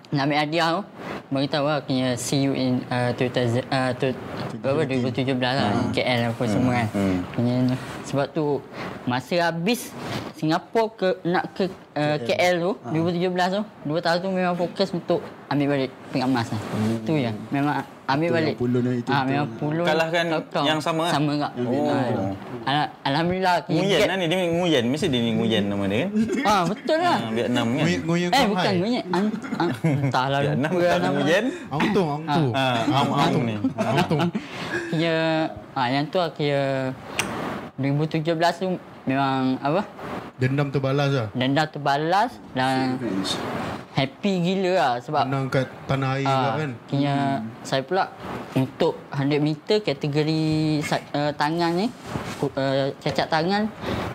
nak ambil hadiah tu bagi tahu lah kena see you in uh, 2000 uh, tu, apa 2017 lah Hmm. KL apa semua kan. Kena, sebab tu masa habis Singapura ke nak ke uh, KL tu Ah. 2017 tu 2 tahun tu memang fokus untuk ambil balik peringkat emas lah. Hmm. Tu je. Memang ambil balik. yang pulun itu, Ah, memang pulun. Kalahkan yang sama lah? Sama kak. Yang Vietnam tu. Al- Alhamdulillah. Nguyen lah ni. Dia Nguyen. Mesti dia ni Nguyen nama dia kan? Ah, betul lah. Ah, Vietnam kan? Ngoyang Eh, bukan. Nguyen. An, an, entahlah. Vietnam tak nama. Nguyen. Ang tung, ang tung. Ah, Am Am ni. Ang tung. Kira, ah, yang tu lah kira 2017 tu memang apa? Dendam terbalas lah. Denda terbalas dan happy gila lah sebab Menang kat tanah air juga Ah, kan. Kira saya pula untuk 100 meter kategori uh, tangan ni ku- uh, cacat tangan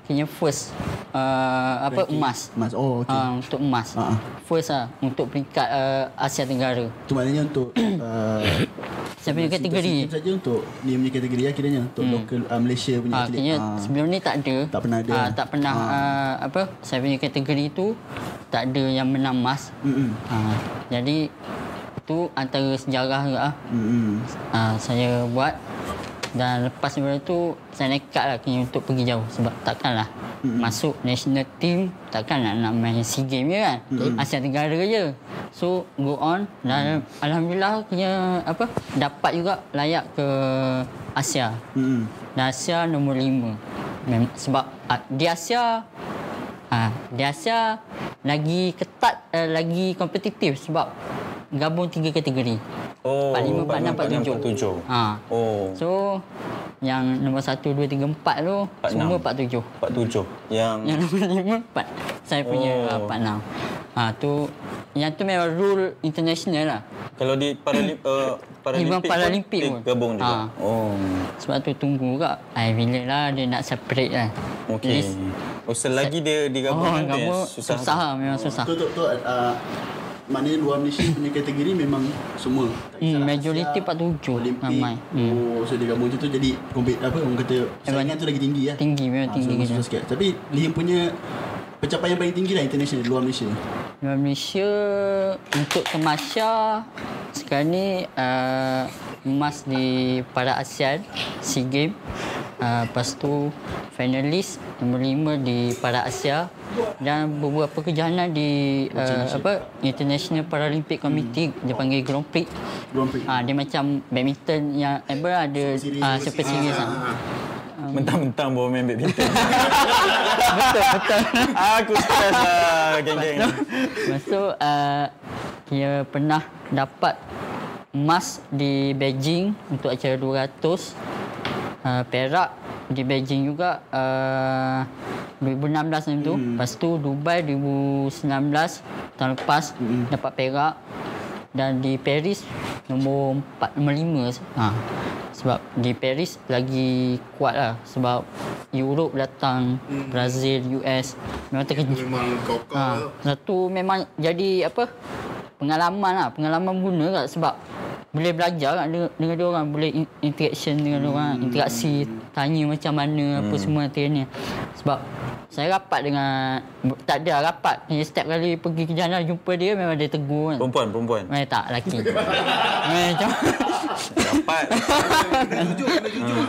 kira first uh, apa Ranking. emas. Emas. Oh, okey. Ah, untuk emas. Ah. First lah untuk peringkat uh, Asia Tenggara. Itu maknanya untuk uh, Saya punya kategori. Saja untuk ni punya kategori lah kiranya untuk local uh, Malaysia punya Ah, atlet. Ah. sebelum ni tak ada. Tak pernah ada. Ah, tak pernah Ah. uh, apa saya punya kategori tu tak ada yang menang emas. Mm-mm. Ah, jadi itu antara sejarah juga ah. Mm-mm. uh, saya buat dan lepas daripada tu saya nekat lah kini untuk pergi jauh sebab takkanlah mm-hmm. masuk national team takkan nak, nak main SEA Games je kan mm-hmm. Asia Tenggara je so go on dan mm. Alhamdulillah kena apa dapat juga layak ke Asia Mm-mm. dan Asia nombor 5 Mem- sebab uh, di Asia Ah, di Asia lagi ketat, uh, lagi kompetitif sebab gabung tiga kategori. Oh, 45, 46, 47. Ha. Oh, So yang nombor 1 2 3 4 tu 46. semua 47. 47. Yang Yang nombor 5 4. Saya punya Oh. oh. 46. Ha tu yang tu memang rule international lah. kalau di Paralim, uh, Paralimpik, Even Paralimpik pun, pun. gabung juga. Ah. Oh, Sebab tu tunggu juga. Ai bila lah dia nak separate lah. okey. Oh, selagi dia Oh, digabungkan tu yang gabung susah. susah, lah, memang susah. Tu tu tu uh, maknanya luar Malaysia punya kategori memang semua. Hmm, majoriti Asia, 47 Olimpik. ramai. Hmm. Oh, so dia macam tu jadi kompet apa orang kata saingan tu lagi tinggi lah. Tinggi memang Ah, tinggi so, sikit. Tapi Liam punya pencapaian paling tinggi lah international luar Malaysia. Luar Malaysia untuk kemasya sekarang ni uh, emas di para ASEAN SEA Games. Uh, lepas tu finalis nombor 5 di para Asia dan beberapa kejohanan di uh, apa International Paralympic Committee hmm. dia panggil Grand Prix. Grand Prix. Ah dia macam badminton yang apa ada Series. ah super series ah. Mentang-mentang bawa main badminton. betul betul. Aku stres lah, geng-geng. Lepas tu uh, dia pernah dapat emas di Beijing untuk acara 200 uh, perak di Beijing juga uh, 2016 macam tu. Hmm. Lepas tu Dubai 2019 tahun lepas hmm. dapat perak dan di Paris nombor 4 nombor 5 ha. sebab di Paris lagi kuat lah sebab Europe datang hmm. Brazil US memang terkejut Memang kau-kau Ha, satu memang jadi apa pengalaman lah, pengalaman guna kat sebab boleh belajar kan dengan, dengan dia orang, boleh in- interaction dengan dia orang, interaksi, tanya macam mana apa semua nanti Sebab saya rapat dengan tak ada lah rapat. Ni setiap kali pergi ke jalan jumpa dia memang dia tegur kan. Perempuan, perempuan. Eh tak lelaki. Eh, macam Dapat. Kena jujur, kena jujur.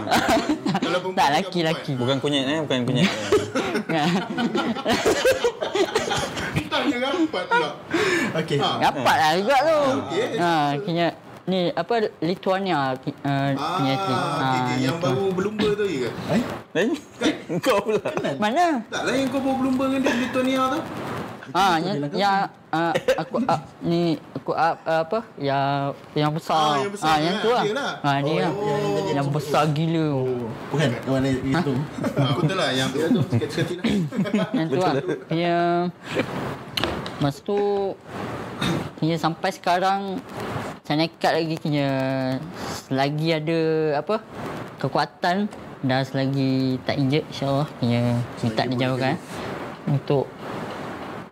Kalau perempuan tak cakap lelaki-lelaki. Bukan kunyit eh, bukan kunyit. Tanya rapat pula. Okey. Ha. Rapat lah juga tu. Okey. Ha, kena ni apa Lithuania uh, punya atlet. Ah, Ha, okay, okay. Yang Lithuania. baru berlumba tu je ke? Eh? Eh? Kau pula. Mana? Tak yang kau baru berlumba dengan dia Litonia tu. Ah, yang, yang uh, aku uh, ni aku uh, apa? Yang yang besar. Ah, yang besar yang tu tu lah. lah. Dia lah. Ah, dia lah. yang- Yang besar gila. Bukan yang mana itu. Aku tahu lah yang tu. Lah. Yang tu lah. Dia Lepas tu Kena sampai sekarang Saya nekat lagi kena Selagi ada Apa Kekuatan Dan selagi tak injet InsyaAllah Kena minta dijauhkan Untuk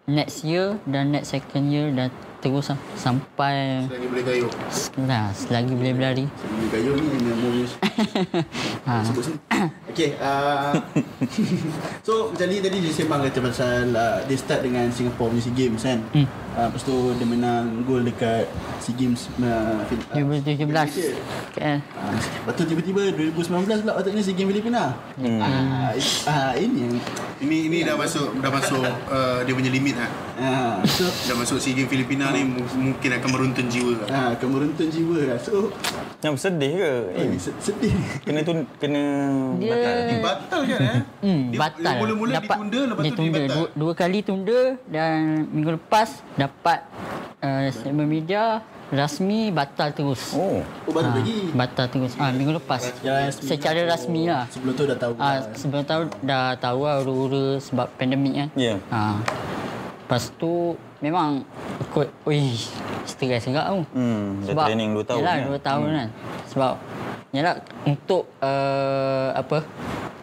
Next year Dan next second year Dan terus lah Sampai Lagi boleh gayung. Nah, selagi boleh berlari Ini gayung ni memang Ha. Sebut sini. Okay. Uh, so macam ni tadi dia sembang kata pasal uh, dia start dengan Singapore punya SEA Games kan. Hmm. Uh, lepas tu dia menang gol dekat SEA Games uh, Fil- uh, 2017 Malaysia. KL. Ah, Lepas tu tiba-tiba 2019 pula patutnya SEA Games Filipina. Hmm. I- ah, ini yang Ini ini dah masuk dah masuk uh, dia punya limit ha. ah, so Dah masuk SEA Games Filipina ni mu- mungkin akan meruntun jiwa. ah, akan meruntun jiwa lah. So Yang sedih ke? Eh, se- sedih. kena tu kena Dia batal. Batal kan eh? Hmm, Dia- batal. dia mula-mula ditunda, lepas tu dia ditunda. batal. Dua, dua kali tunda dan minggu lepas dapat uh, statement media rasmi batal terus. Oh. Oh baru Ah, lagi. Batal terus. Ah minggu lepas. Ya, Secara rasmi lah. Sebelum tu dah tahu. Ah sebelum tahu dah tahu lah ura-ura sebab pandemik kan. Ya. Ah. Lepas tu memang ikut ui stres juga tu. Hmm, dah training dua tahun Yalah, kan? dua tahun kan. Sebab yalah untuk uh, apa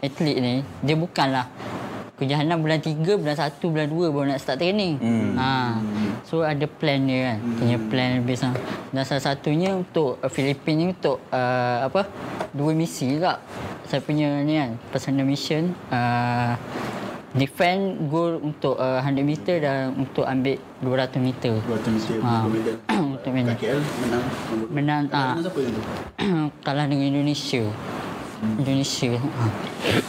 atlet ni dia bukanlah Kejahanan bulan 3, bulan 1, bulan 2 baru nak start training. Hmm. Ha. So ada plan dia kan. Punya plan lebih sana. Dan salah satunya untuk uh, Filipina ni untuk uh, apa? Dua misi juga. Saya punya ni kan personal mission uh, defend goal untuk uh, 100 meter dan untuk ambil 200 meter. 200 meter Ah. untuk medal. untuk medal. KL menang. Menang ah, Menang siapa yang tu? kalah dengan Indonesia. Indonesia.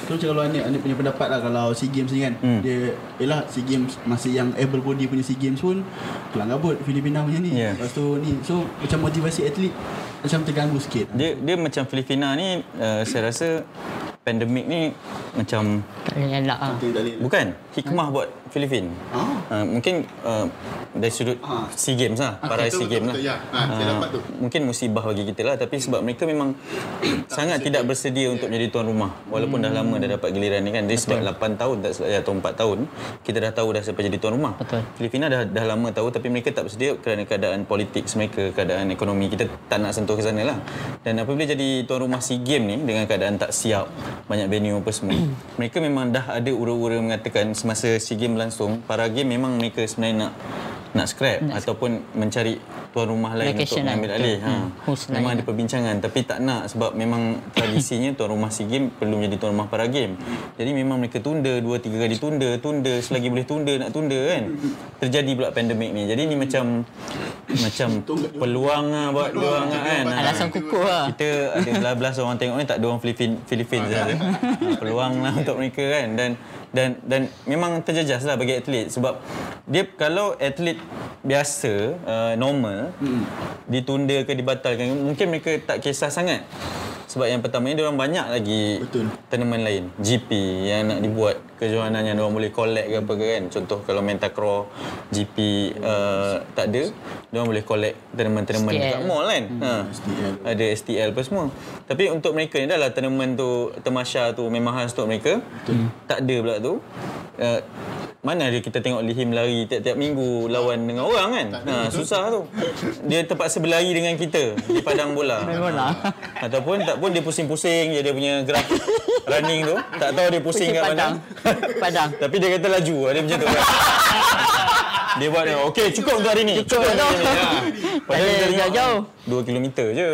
Tu macam kalau Anik, Anik punya pendapat lah kalau SEA Games ni kan Hmm. Dia Yelah SEA Games Masih yang able body punya SEA Games pun Kelang kabut Filipina punya ni Yeah. Lepas tu ni So macam motivasi atlet Macam terganggu sikit Dia dia macam Filipina ni uh, saya rasa pandemik ni macam Tak boleh elak lah. Bukan hikmah buat Filipin. Ah. Uh, mungkin uh, dari sudut Ah. SEA Games lah, para SEA Games lah. betul, ya. Ha, saya Ah, dapat tu. Mungkin musibah bagi kita lah tapi sebab mereka memang sangat tidak bersedia untuk menjadi tuan rumah walaupun dah lama dah dapat giliran ni kan. Dia sebab 8 tahun tak salah atau 4 tahun kita dah tahu dah siapa jadi tuan rumah. Betul. Filipina dah dah lama tahu tapi mereka tak bersedia kerana keadaan politik mereka, keadaan ekonomi kita tak nak sentuh ke sana lah. Dan apabila jadi tuan rumah SEA Games ni dengan keadaan tak siap, banyak venue apa semua. mereka memang dah ada ura-ura mengatakan semasa SEA Games berlangsung, para game memang mereka sebenarnya nak nak scrap ataupun mencari tuan rumah lain Location untuk mengambil alih. Ha. Hmm, Memang ada perbincangan tapi tak nak sebab memang tradisinya tuan rumah SEA Games perlu menjadi tuan rumah para game. Jadi memang mereka tunda dua tiga kali tunda, tunda selagi boleh tunda nak tunda kan. Terjadi pula pandemik ni. Jadi ni macam macam peluang lah buat dia orang lah kan. Alasan kukuh lah. Kita ada belas-belas orang tengok ni tak ada orang Filipin Filipin saja. Ha, peluang lah untuk mereka kan dan dan dan memang terjejas lah bagi atlet sebab dia kalau atlet biasa uh, normal hmm. ditunda ke dibatalkan mungkin mereka tak kisah sangat sebab yang pertama ni orang banyak lagi Betul. tournament lain GP yang nak dibuat kejohanan yang orang boleh collect ke apa ke kan contoh kalau Mentacro GP uh, tak ada orang boleh collect tournament-tournament STL. dekat mall kan ha. STL. ada STL apa semua tapi untuk mereka ni dah lah tournament tu temasya tu memang khas untuk mereka Betul. tak ada pula tu uh, mana ada kita tengok Lihim lari tiap-tiap minggu lawan dengan orang kan? Ha, susah tu. Dia terpaksa berlari dengan kita di padang bola. Main bola. ataupun tak pun dia pusing-pusing je dia punya gerak running tu. Tak tahu dia pusing Pusing kat mana padang. Padang. tapi dia kata laju. Ada macam tu. kan dia buat dia okey cukup untuk hari ni cukup untuk hari ni ha. padahal kita tengok jauh. 2 kilometer je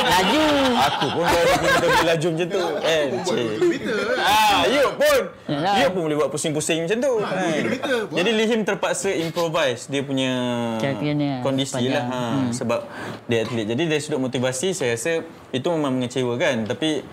Laju. Aku pun 2 kilometer boleh laju macam tu kan cik. Ah, Yuk pun. Yuk pun boleh buat pusing-pusing macam tu kan. Jadi Lihim terpaksa improvise dia punya Kira-kiranya kondisi lah ha, sepanjang. sebab dia atlet. Jadi dari sudut motivasi saya rasa itu memang mengecewakan tapi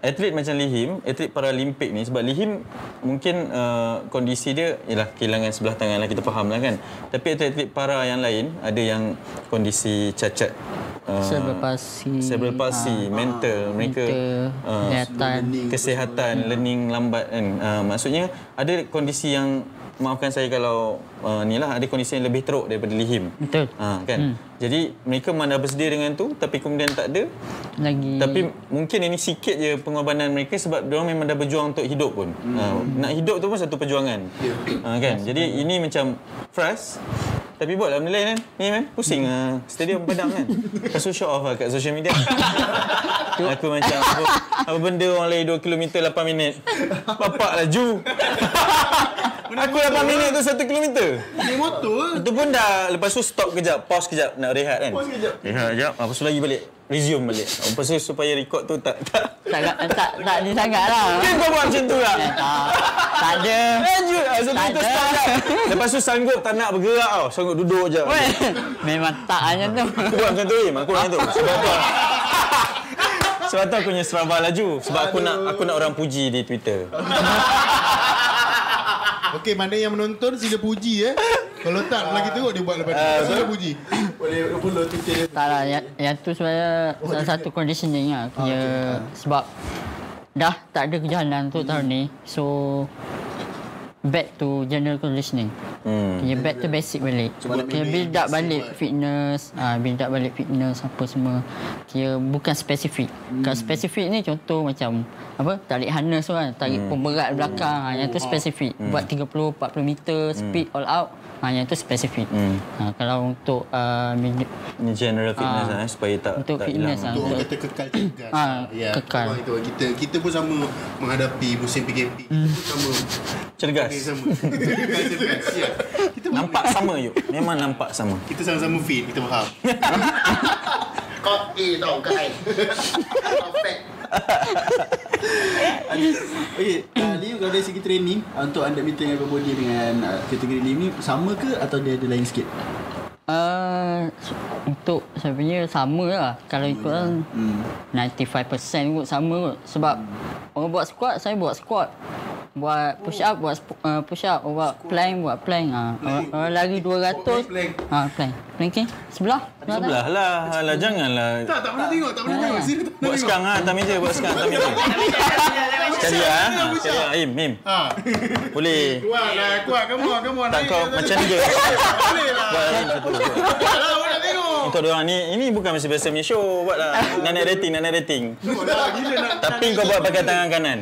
atlet macam Lihim, atlet Paralimpik ni sebab Lihim mungkin uh, kondisi dia ialah kehilangan sebelah tangan lah kita faham lah kan. Tapi atlet-atlet para yang lain ada yang kondisi cacat uh, Cerebral palsy. cerebral palsy, mental, mereka Mental, uh, kesihatan. kesihatan, learning lambat kan. Uh, maksudnya ada kondisi yang maafkan saya kalau uh, ni lah ada kondisi yang lebih teruk daripada Lihim. Betul. Ha, kan. Hmm. Jadi mereka mana bersedia dengan tu tapi kemudian tak ada. Lagi. Tapi mungkin ini sikit je pengorbanan mereka sebab dia orang memang dah berjuang untuk hidup pun. Hmm. Ha, nak hidup tu pun satu perjuangan. Ha, kan. Jadi ini macam frust tapi buatlah benda lain kan. Ni kan pusing ah stadium padang kan. Lepas tu show off lah kat social media. Aku macam apa, apa benda orang lari 2 km 8 minit. Bapak laju. Aku 8 minit tu 1 km. Dia motor Itu pun dah lepas tu stop kejap, pause kejap nak rehat kan. Rehat kejap, lepas tu lagi balik. resume balik. Lepas tu supaya record tu tak tak. Tak, tak, tak, tak ni sangat lah. Kan kau buat macam tu lah. Eh, tak, tak ada. Lanjut lah ada. start lah. Lepas tu sanggup tak nak bergerak tau Sanggup duduk je Weh, Memang tak macam tu. Aku buat macam tu Im Aku buat macam tu Sebab tu Sebab tu aku punya seraba laju Sebab aku nak aku nak orang puji di Twitter Okey, mana yang menonton sila puji eh. Kalau tak lagi teruk dia buat lepas Ah, tu. Sila puji. Boleh follow Twitter dia. Tak lah, yang, yang tu sebenarnya salah satu conditioning lah. Kena, sebab dah tak ada kerjaan untuk tahun ni. So, back to general conditioning. hmm. Kena back to basic balik. Kena build up balik fitness. Ah, build up balik fitness apa semua. Kira bukan spesifik. Kalau spesifik ni contoh macam apa tarik harness tu kan tarik pemberat belakang ha, yang tu spesifik buat 30 40 meter speed all out ha, yang tu spesifik Hmm. ha, kalau untuk uh, Ni general fitness Ah. lah eh, Supaya tak Untuk tak fitness hilang. lah. Untuk orang kata kekal cergas. Ah, ya, kekal. itu kita kita pun sama menghadapi musim PKP. Kita pun sama. Cergas Kita sama. Kekal cergas. Ya. Kita pun- Nampak sama yuk Memang nampak sama kita sama-sama fit, kita faham. Kau A tau kat I. Perfect. Okey, uh, Liu kalau dari segi training uh, untuk under meter dengan body dengan uh, kategori Liu ni sama ke atau dia ada lain sikit? Uh, untuk saya punya sama lah. Kalau ikut kan Hmm. 95% kot sama kot. Sebab orang buat squat, saya buat squat. Buat push up, buat uh, push up. Buat plank, buat plank. Orang, orang lari 200 plank. ha, Plank. Planking Sebelah Sebelah lah. Alah janganlah. Tak, tak pernah tengok, tak pernah tengok. Sini tak Buat sekarang lah Atas meja Buat sekarang atas meja Sekali lah Sekali lah Im Im. Ha. Boleh. Kuat lah, kuat. Come on, come on. Tak kau macam ni je Boleh lah. Buat Tak lah, nak tengok. Untuk orang ni Ini bukan mesti biasa punya show. Buat lah. Nak naik rating Nak naik rating. Tengok lah, gila nak. Tapi kau buat pakai tangan kanan.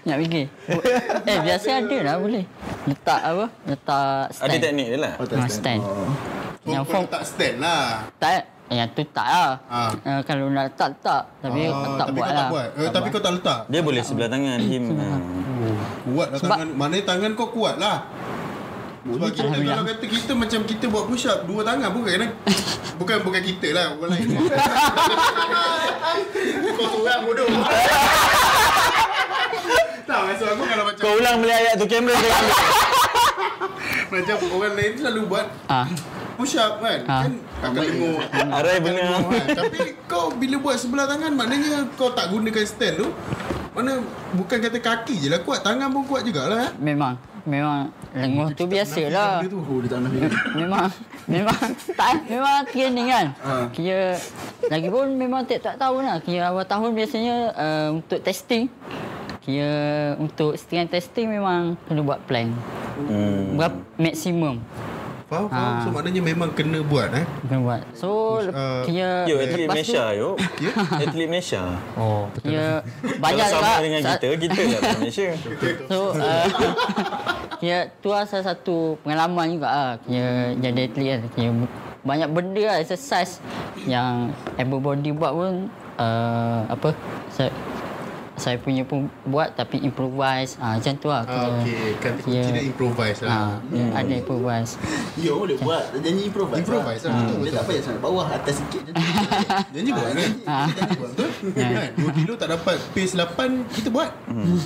Nak fikir Eh biasa ada lah boleh Letak apa Letak stand Ada teknik dia lah Oh, tak ha, stand Oh. Yang Kau form tak stand lah. Tak Yang tu tak lah Ha. uh, Kalau nak letak letak Tapi Ah, tak tapi buat kau lah tak buat. Eh, tapi kau tak letak. Dia boleh sebelah tangan Him ha. Kuat lah Sebab- tangan. Mana tangan kau kuat lah. Sebab kita kalau kata kita macam kita buat push up dua tangan bukan kan? Bukan bukan kita lah, orang lain. kau seorang bodoh. tak, maksud aku kalau macam Kau ulang beli ayat tu Kamera dia ambil macam orang lain selalu buat Ah. push up kan. Ah. Kan akan tengok. Arai benar Kan? Tapi kau bila buat sebelah tangan maknanya kau tak gunakan stand tu. Mana bukan kata kaki je lah kuat, tangan pun kuat jugalah. Eh? Memang Memang lenguh tu biasalah Benda tu. Oh, dia tak nak fikir. Memang Memang Tak Memang training kan Ha. Kira Lagipun memang tiap-tiap tahun lah Kira awal tahun biasanya uh, Untuk testing Kira Untuk strength testing memang Kena buat plan hmm. Berapa maksimum Faham, faham. Ah. So maknanya memang kena buat eh. Kena buat So Push up. Kira Yo atlet Malaysia tu, yo Ya? Atlet Malaysia Oh, Kira Kalau Banyak sama juga dengan kita Kita lah atlet Malaysia So uh, Kira tu lah salah satu pengalaman juga lah Kira jadi atlet kan Kira banyak benda lah exercise Yang everybody buat pun uh, Apa Saya punya pun buat tapi improvise ah macam tu lah Ah, okay. Kan kira- kira improvise ah, lah. hmm. ada improvise Yo boleh buat Janji improvise Improvise lah, Hmm. betul, Dia betul. tak payah sangat bawah Atas sikit je Janji buat kan? Ah. Janji buat betul? Kan? 2 kilo tak dapat pace 8 kita buat.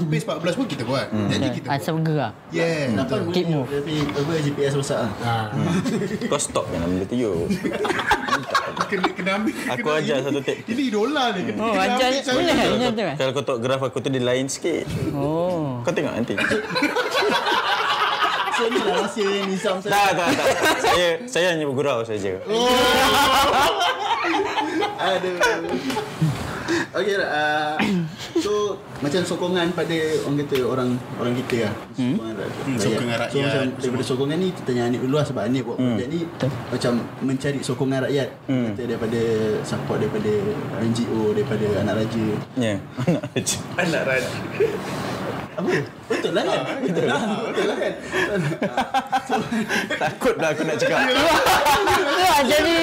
Pace 14 pun kita buat. Janji kita asal buat. bergerak Yeah. Kenapa betul. boleh Keep move. Tapi apa GPS rosak lah Ah. Kau stop kan benda tu yo Kena, kena ambil. Aku kena, ajar satu teknik. Ini idola ni. Kena, oh kena ajar ambil boleh eh Kalau kau tengok graf aku tu Dia lain sikit. Oh. Kau tengok nanti. So ni lah rahsia yang Nizam saya. Tak tak tak. Saya Saya hanya bergurau saja. Aduh. Okay uh, So Macam sokongan pada Orang kata orang Orang kita lah. Sokongan rakyat, Hmm, sokongan So rakyat. macam Daripada sokongan ni Kita tanya Anik dulu lah Sebab Anik buat projek ni Macam Mencari sokongan rakyat. Hmm. Kata daripada Support daripada NGO Daripada anak raja. Ya Anak raja. Anak raja. Apa? Betul lah kan? Betul. Lah. Betul lah kan? Takut dah aku nak cakap. Tu lah jadi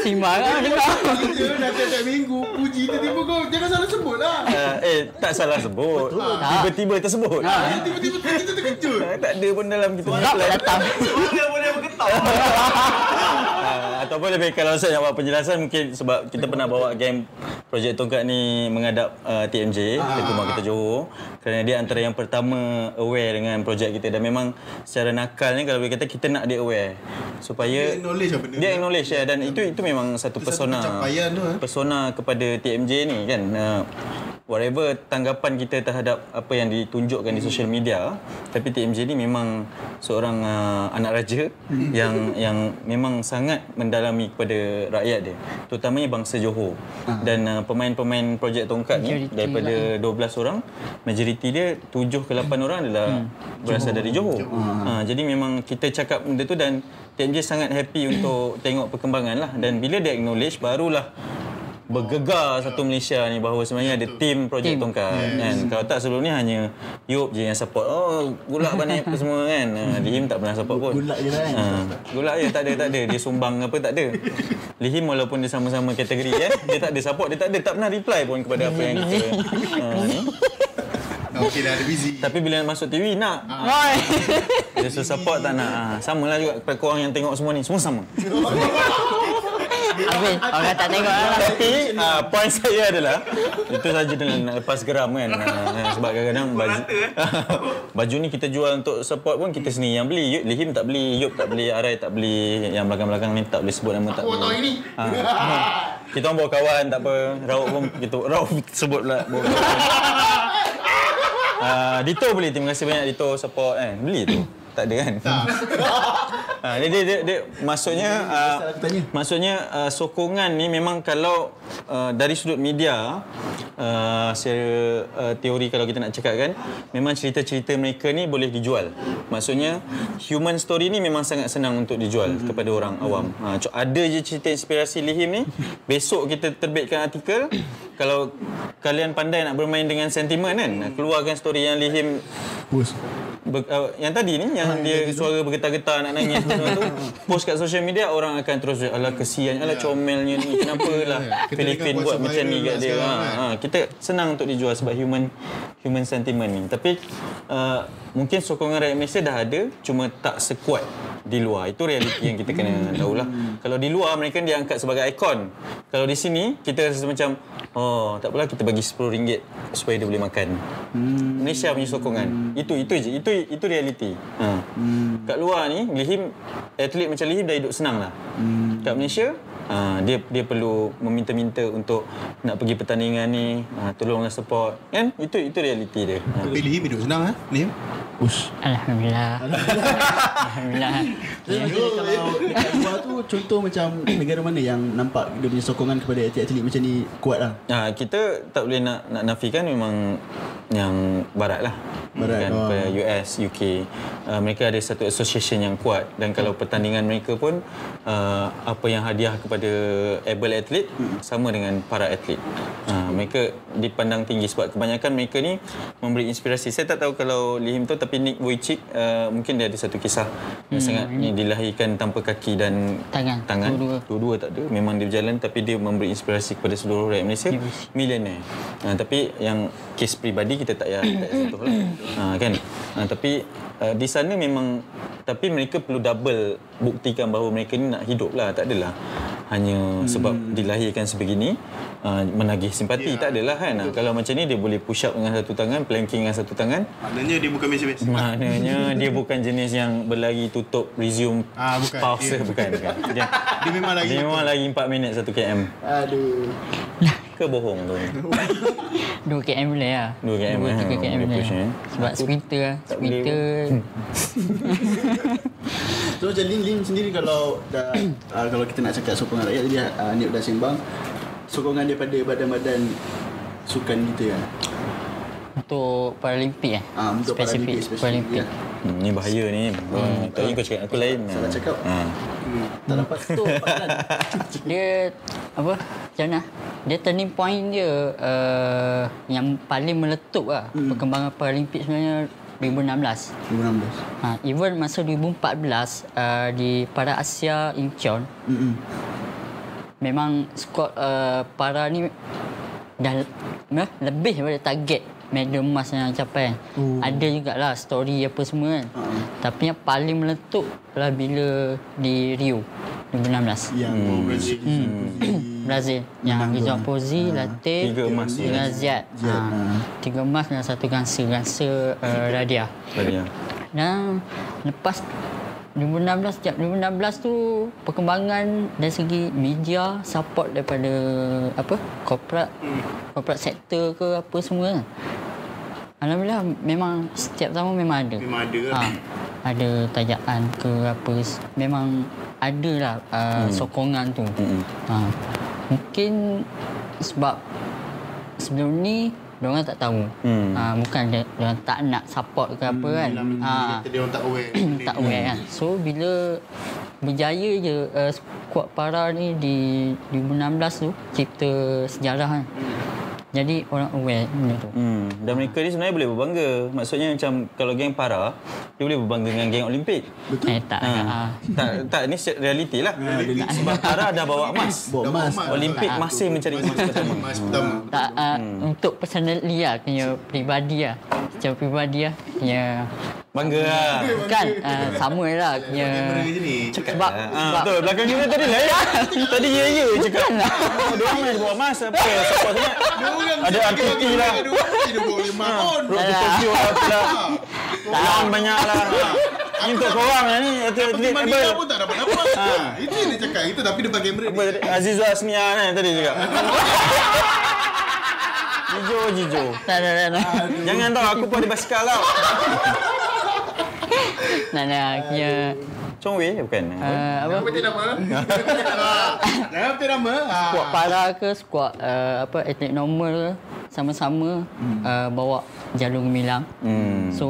Simak lah dengar Kerja dah tiap-tiap minggu puji tiba-tiba kau jangan salah sebut lah. Uh, eh tak salah sebut. Tiba-tiba tersebut. Tiba-tiba kita terkejut. Tak ada pun dalam kita. Tak datang. Suara boleh bergetar. Ah, ataupun lebih kalau saya nak buat penjelasan mungkin sebab kita pernah bawa game projek tongkat ni menghadap uh, TMJ Ah. Ketua Kita Johor kerana dia antara yang pertama aware dengan projek kita dan memang secara nakalnya kalau boleh kata kita nak dia aware supaya Dia acknowledge lah benda dia ni. acknowledge ya dan itu itu memang satu Itu satu persona pencapaian tu, eh. persona kepada TMJ ni kan uh, whatever tanggapan kita terhadap apa yang ditunjukkan di social media tapi TMJ ni memang seorang uh, anak raja Hmm. yang yang memang sangat mendalami kepada rakyat dia terutamanya bangsa Johor. Dan uh, pemain-pemain projek tongkat ni Majoriti daripada 12 orang majoriti dia 7 ke 8 orang adalah berasal dari Johor. Ha, jadi memang kita cakap benda tu dan TMJ sangat happy untuk tengok perkembangan lah. Dan bila dia acknowledge barulah bergegar satu Malaysia ni bahawa sebenarnya ada tim projek tongkat kan. Kalau tak sebelum ni hanya Yop je yang support. Oh gulak banyak apa semua kan. Uh, Lihim tak pernah support pun Gulak je lah kan? Ah, gulak je tak ada tak ada. Dia sumbang apa tak ada. Lihim walaupun dia sama-sama kategori kan dia tak ada support dia tak ada tak pernah reply pun kepada apa yang kita ah, ni. Okey dah ada busy. tapi bila masuk TV nak. Dia suruh support tak nak. Ah, sama lah juga kepada korang yang tengok semua ni. Semua sama Habis orang tak tengok lah. Tapi uh, point saya adalah itu saja dengan nak lepas geram kan. Uh, sebab kadang-kadang baju baju ni kita jual untuk support pun kita sendiri yang beli. Yop, Lihim tak beli, Yop tak beli, Arai tak beli, yang belakang-belakang ni tak boleh sebut nama tak Aku beli. tahu ini. Ha. Kita orang bawa kawan tak apa. Rauk pun gitu. Rauk sebut pula. Bawa kawan. Uh, Dito beli. Terima kasih banyak Dito support kan. Beli tu. Tak ada kan? Ha, dia, dia, dia, dia, maksudnya uh, maksudnya uh, sokongan ni memang kalau uh, dari sudut media uh, secara uh, teori kalau kita nak cakap kan memang cerita-cerita mereka ni boleh dijual. Maksudnya human story ni memang sangat senang untuk dijual Hmm. kepada orang awam. Ha, co- ada je cerita inspirasi Lihim ni besok kita terbitkan artikel kalau kalian pandai nak bermain dengan sentimen kan keluarkan story yang Lihim Bus. Ber, uh, yang tadi ni yang dia suara bergetar-getar nak nangis tu post kat social media orang akan terus ala kesian ala comelnya ni kenapa lah Filipin buat macam ni kat dia? ha, ha, kita senang untuk dijual sebab human human sentiment ni. Tapi uh, mungkin sokongan rakyat Malaysia dah ada cuma tak sekuat di luar. Itu realiti yang kita kena tahulah. Kalau di luar mereka dia angkat sebagai ikon. Kalau di sini kita rasa macam oh tak apalah kita bagi RM10 supaya dia boleh makan. Malaysia punya sokongan. Itu itu je itu itu realiti ha. kat luar ni Lihim atlet macam Lihim dah hidup senang lah kat Malaysia Ha, dia dia perlu meminta-minta untuk nak pergi pertandingan ni ha, tolonglah support kan itu itu realiti dia ha. Tapi Lihim hidup senang ah. Lihim. Bus. Alhamdulillah. Alhamdulillah. Jadi macam ni kalau luar tu contoh macam negara mana yang nampak dia punya sokongan kepada atlet-atlet macam ni kuat lah. Ha, kita tak boleh nak nak nafikan memang yang barat lah. Barat, kan, oh. pada US, UK. Uh, mereka ada satu association yang kuat dan kalau pertandingan mereka pun uh, apa yang hadiah kepada able athlete sama dengan para atlet. Uh, mereka dipandang tinggi sebab kebanyakan mereka ni memberi inspirasi. Saya tak tahu kalau Lihim tu tapi Nick Vujicic uh, mungkin dia ada satu kisah yang sangat ni dilahirkan tanpa kaki dan Tangan. tangan. Dua-dua. Tak ada. Memang dia berjalan tapi dia memberi inspirasi kepada seluruh rakyat Malaysia. Millionaire. Ha, tapi yang kes peribadi kita tak payah tak payah sentuh lah. Ha, kan? Ha, tapi uh, di sana memang tapi mereka perlu double buktikan bahawa mereka ni nak hidup lah. Tak adalah hanya sebab dilahirkan sebegini uh, menagih simpati. Tak adalah kan? Ha, kalau macam ni dia boleh push up dengan satu tangan, planking dengan satu tangan. Maknanya dia bukan Malaysia biasa. Maknanya dia bukan jenis yang berlari tutup resume Ah, bukan. pause Dia- bukan bukan. Dia, Dia memang lagi. dia memang lagi 4 minit 1 km. Aduh. Ke bohong tu? 2 km boleh lah. 2 km, 2 eh. 3 km boleh. push, eh. Sebab sprinter lah. Boleh Sprinter. So macam Lin Lin sendiri kalau dah uh, kalau kita nak cakap sokongan rakyat tadi uh, Nip dah sembang sokongan daripada badan-badan sukan kita kan. Untuk Paralimpik eh? Ah, untuk Spesifik Paralimpik, Paralimpik. ya. Hmm, ni bahaya ni. Hmm. Tak ingat kau cakap aku lain. Salah cakap. Ha. Hmm, tak dapat tu kan. Dia apa? Macam mana? Dia turning point dia uh, yang paling meletup lah Hmm. perkembangan Paralimpik sebenarnya 2016. 2016. Ha, even masa 2014 uh, di Para Asia Incheon Hmm. memang skuad uh, para ni dah nah, lebih daripada target medal emas yang capai. Oh. Ada jugalah story apa semua kan. Tapi yang paling meletup lah bila di Rio 2016. Yang hmm. Brazil. Brazil yang Rizwan Pozi, Latif Tiga emas. dengan Ziad. Ha. Tiga emas dan satu gangsa. Gangsa uh, Radia. Tadi ya. Dan lepas 2016 sejak 2016 tu perkembangan dari segi media support daripada apa corporate corporate sector ke apa semua Alhamdulillah memang setiap tahun memang ada. Memang ada Ha, ada tajaan ke apa memang ada lah uh, Hmm. sokongan tu. Ha, mungkin sebab sebelum ni orang tak tahu. Hmm. Ha, bukan dia orang tak nak support ke apa kan. Ha, Kata dia orang tak aware. tak aware kan. So bila berjaya je uh, skuad para ni di 2016 tu cipta sejarah kan. Jadi orang aware benda tu. Hmm. Dan mereka ni sebenarnya boleh berbangga. Maksudnya macam kalau geng para, dia boleh berbangga dengan geng Olimpik. Eh tak Ha. ha. tak, tak, ni realiti lah. Sebab para dah bawa emas. Bawa emas. Olimpik masih mencari emas pertama. Emas pertama. Tak uh, untuk personally lah punya peribadi lah. Secara peribadi lah punya Bangga lah. kan uh, sama lah punya ni. sebab Ah, sebab betul. Belakang kita tadi lah ya. Tadi ya ya cakap. Oh, dia orang main bawa emas apa. Support sangat. Ada RTT lah. Dia bawa lima on. Road to Tokyo lah. Lawan banyak lah. Ini untuk korang lah ni. Atlet Manila apa. pun tak dapat. Ha. Itu yang dia cakap. Itu tapi depan kamera Apa ni. tadi? Azizwa Asnia kan tadi cakap. Jijo, Jijo. tak tak tak. Jangan tau, aku pun ada basikal tau. Nak nak punya Chong Wei bukan? uh, apa Jangan petik nama. Jangan petik nama. Ha. skuad para ke skuad uh, apa atlet normal ke sama-sama uh, bawa jalur gemilang. Hmm. So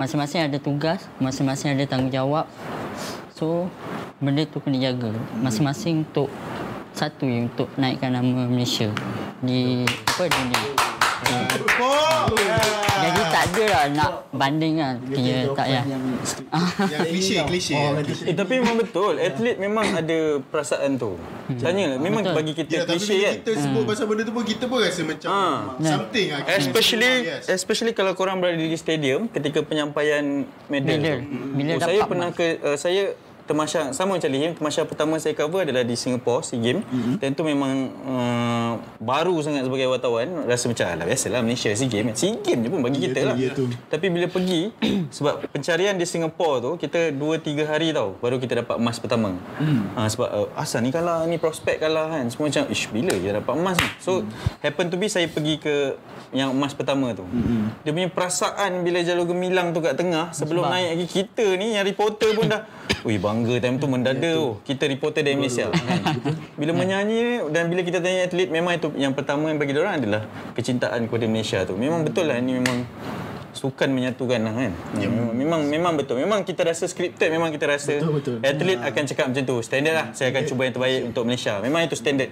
masing-masing ada tugas, masing-masing ada tanggungjawab. So benda tu kena jaga. Masing-masing untuk satu je untuk naikkan nama Malaysia di apa dunia. Jadi tak ada lah nak banding kan. Dia tak ya. Yang Yang klise, klise. Oh. Eh tapi memang betul, atlet memang ada perasaan tu. Tanya, memang Betul. bagi kita Ya, tapi klise bila kan. kita sebut pasal benda tu pun kita pun rasa macam Ha. something lah. Especially Yes. especially kalau korang berada di stadium ketika penyampaian medal. Medal. tu. Bila oh, dapat saya pernah ke uh, saya temasya sama macam Lihim, temasya pertama saya cover adalah di Singapore SEA Games. Mm-hmm. Dan tu memang uh, baru sangat sebagai wartawan, rasa macam alah biasalah Malaysia SEA Games. SEA Games je pun bagi kita lah. Tapi bila pergi sebab pencarian di Singapore tu kita 2 3 hari tau baru kita dapat emas pertama. Hmm. Ha, sebab uh, asal ni kalah ni prospek kalah kan. Semua macam ish bila je dapat emas ni. So hmm. happen to be saya pergi ke yang emas pertama tu. Hmm. Dia punya perasaan bila jalur gemilang tu kat tengah sebelum Sebab- naik lagi kita ni yang reporter pun dah Ui bangga time tu mendada oh. Kita reporter dari Malaysia kan. Bila menyanyi dan bila kita tanya atlet Memang itu yang pertama yang bagi orang adalah Kecintaan kepada Malaysia tu Memang betul lah ini memang Sukan menyatukan lah kan ya. memang, memang betul Memang kita rasa scripted Memang kita rasa Betul, betul. Atlet akan cakap macam tu Standard lah Saya akan cuba yang terbaik untuk Malaysia Memang itu standard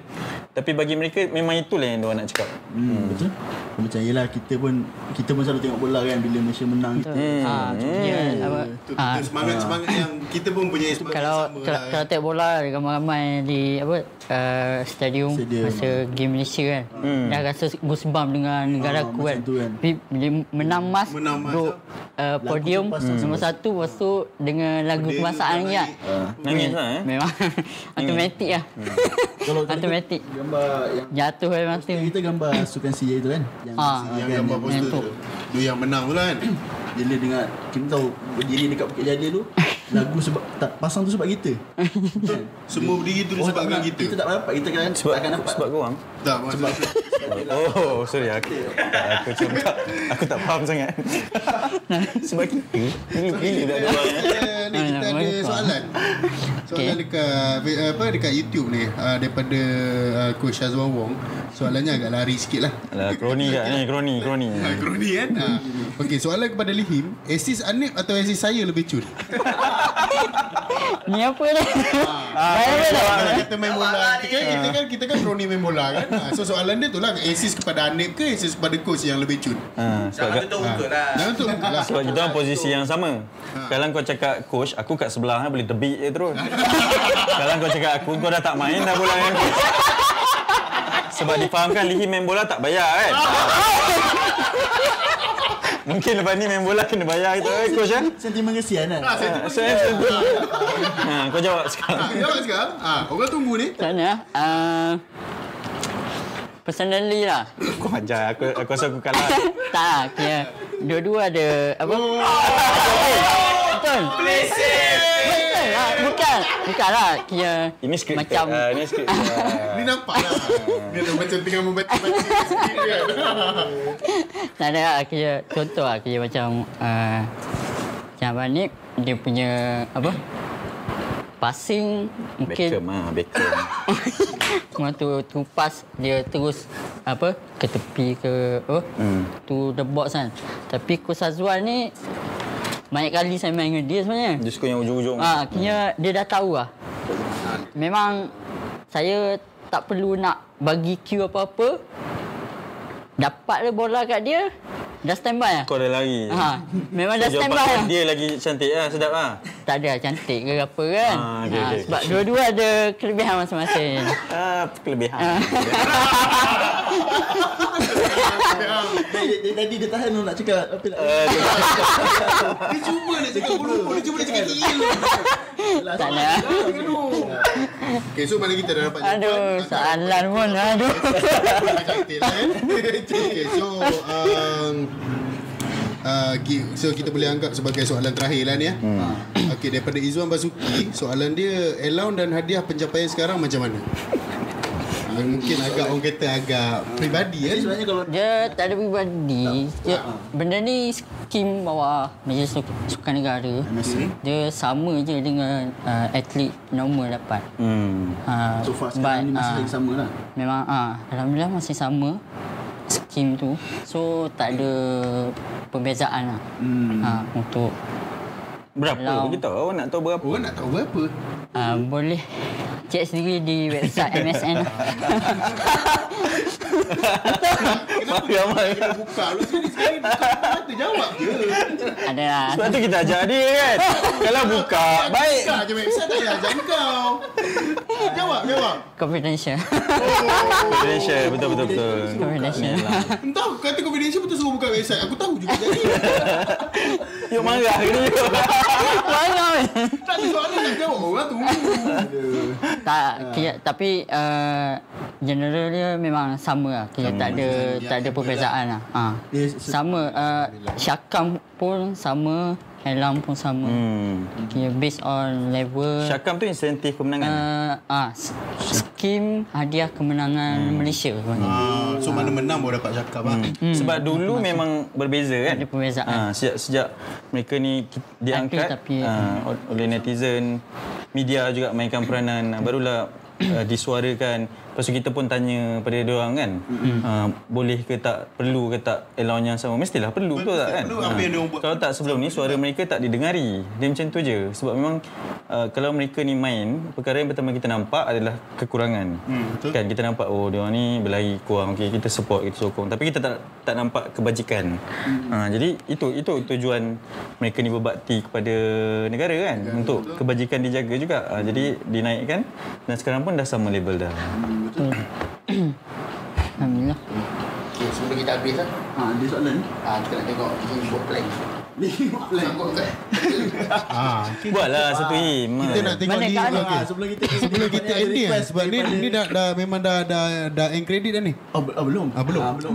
Tapi bagi mereka Memang itulah yang diorang nak cakap Hmm, betul. Macam yelah kita pun kita pun selalu tengok bola kan bila Malaysia menang. Hmm. Ha, tu dia apa? Tu, Ha, tu semangat-semangat yang kita pun punya semangat kalau sama kalau, lah. kalau tengok bola ramai-ramai di apa uh, stadium, Stadium. masa game Malaysia kan. Hmm. Dah rasa goosebump dengan negara Ah, aku macam kan. tu kan. Bila menang emas, Menang emas, duduk uh, podium pasang nombor satu lepas tu dengan lagu kebangsaan ni kan. Ah. Nangis lah eh Memang automatik lah. Kalau kalau automatik. gambar yang Jatuh dari mata. kita gambar sukan CJ tu kan. Yang, Ah. yang kan, gambar poster tu. yang menang tu lah kan. Bila dengar kita tahu berdiri dekat Bukit Jadir tu lagu sebab tak pasang tu sebab kita. Semua berdiri tu Orang tak disebabkan nak, kita. kita tak dapat kita kan sebab, tak akan dapat. sebab korang Tak, maksud Oh, sorry aku tak, aku tak, aku tak faham sangat. Sebab kita gila tak ada orang. eh. Ada soalan. Soalan dekat apa dekat YouTube ni uh, daripada uh, Coach Shazwan Wong. Soalannya agak lari sikit lah. Alah, kroni kat ni, kroni, kroni. Ha, kroni kan? Ha. Okey, soalan kepada Lihim. Assist Anip atau assist saya lebih cun? Ni apa ni? Ah, dah? Kalau kita main bola, kita kan, kita kan, kita kan kroni main bola kan? Ha, so soalan dia tu lah, assist kepada Anip ke assist kepada coach yang lebih cun? Ha, sebab, Jangan tutup muka lah. Jangan tu lah. sebab kita orang posisi yang sama. Kalau kau cakap coach, aku kat sebelah kan, boleh tebik je terus. Kalau kau cakap aku, kau dah tak main dah bola coach. Sebab difahamkan Lihi main bola tak bayar kan? Mungkin lepas ni main bola kena bayar kita. Eh, coach kan? Sentimen kesian kan? Ah, saya So, ha, kau jawab sekarang. Jawab sekarang. Ah, orang tunggu ni. Macam mana? Uh, personally lah. Kau ajar. Aku, aku rasa aku kalah. tak. Kira dua-dua ada apa? Oh. Betul. Betul lah. Bukan. Bukan lah. Kira Ini skrip. macam Uh, ini skrip. Uh, Ni nampak lah. Dia tu macam tengah membaca-baca sikit kan. tak ada lah. Kira contoh lah. Kira macam uh, macam Abang ni dia punya apa? Passing mungkin Beckham ah, Beckham. Waktu tu pas dia terus apa ke tepi ke apa Hmm. to the box kan. Tapi Coach Azwan ni banyak kali saya main dengan dia sebenarnya. Dia suka yang ujung-ujung. Ah, kira dia dah tahu lah. Memang saya tak perlu nak bagi cue apa-apa. Dapat le bola kat dia, dah standby lah. Kau dah lari. Ha, memang dah standby lah. Dia lagi cantik lah. Sedap lah. Tak ada cantik ke apa kan. Ah, okey, Ha, okey. sebab dua-dua ada kelebihan masing-masing. Ah, kelebihan. Dia, dia, tadi dia tahan nak cakap apa nak Uh, Dia cuba nak cakap berlupa. Dia cuba nak cakap gila. tak ada. Okay, so mana kita dah dapat Aduh, soalan pun aduh. Lah kan Okay so um, uh, So kita boleh anggap sebagai soalan terakhir lah ni ya. Hmm. Okay daripada Izwan Basuki Soalan dia Allowance dan hadiah pencapaian sekarang macam mana? Uh, mungkin agak orang kata agak peribadi Jadi kan sebenarnya kalau Dia tak ada pribadi. Dia, benda ni skim bawah Majlis Suk- Sukan Negara. Dia sama je dengan uh, atlet normal dapat. hmm. Uh, so far sekarang ni masih lagi sama lah. Memang ah alhamdulillah masih sama skim tu. So tak ada perbezaan lah. Hmm. Ha, untuk Berapa? Kalau- Beritahu awak nak tahu berapa? Orang nak tahu berapa uh, boleh cek sendiri di website MSN. Kenapa Amal? Kita buka dulu sekali Sekali buka mata jawab je ada lah. Sebab tu kita ajak dia kan. Kalau buka, baik. Buka je website tak payah ajak kau Jawab jawab Confidential. Confidential, betul betul betul. Confidential. Entah kata confidential betul suruh buka website Aku tahu juga jadi Yuk marah dia? Banyak weh. Tak ada soalan nak jawab Orang tunggu Tak, kira, tapi uh, general dia memang sama lah. Kira tak ada tak ada perbezaan lah. Ha. Sama uh, Syakam pun sama, Helam pun sama. Hmm. Kira based on level Syakam tu insentif kemenangan. uh, ah skim hadiah kemenangan Malaysia sebenarnya. Ah, So mana menang baru dapat cakap lah Hmm. Sebab dulu memang berbeza kan. Ada perbezaan. Ha, sejak sejak mereka ni diangkat tapi- ha, oleh netizen, media juga mainkan peranan. Ha, barulah uh, disuarakan. Lepas tu kita pun tanya pada dia orang kan. Ha, boleh ke tak perlu ke tak allowance yang sama? Mestilah perlu betul tak kan? perlu. Apa yang dia orang buat? Kalau tak sebelum ni suara mereka tak didengari. Dia macam tu je. Sebab memang uh, kalau mereka ni main, perkara yang pertama kita nampak adalah kekurangan. Hmm, betul. Kan kita nampak oh dia orang ni berlari kurang. Okey kita support, kita sokong. Tapi kita tak tak nampak kebajikan. Hmm. Ha, jadi itu itu tujuan mereka ni berbakti kepada negara kan untuk kebajikan dijaga juga. Ha, jadi dinaikkan dan sekarang pun dah sama level dah. Alhamdulillah. Okay, sebelum kita habis lah Ha, dia soalan ni. ah, Kita nak tengok Kita buat plan Ni plan. Tak? ah, okay. Buatlah satu him. Kita nak tengok ni mana? okay. Ah, sebelum kita Sebelum kita ada end ni Sebab ni, ni dah, dah memang dah dah dah end credit dah ni Oh, oh belum. Ah, belum. Ah, belum.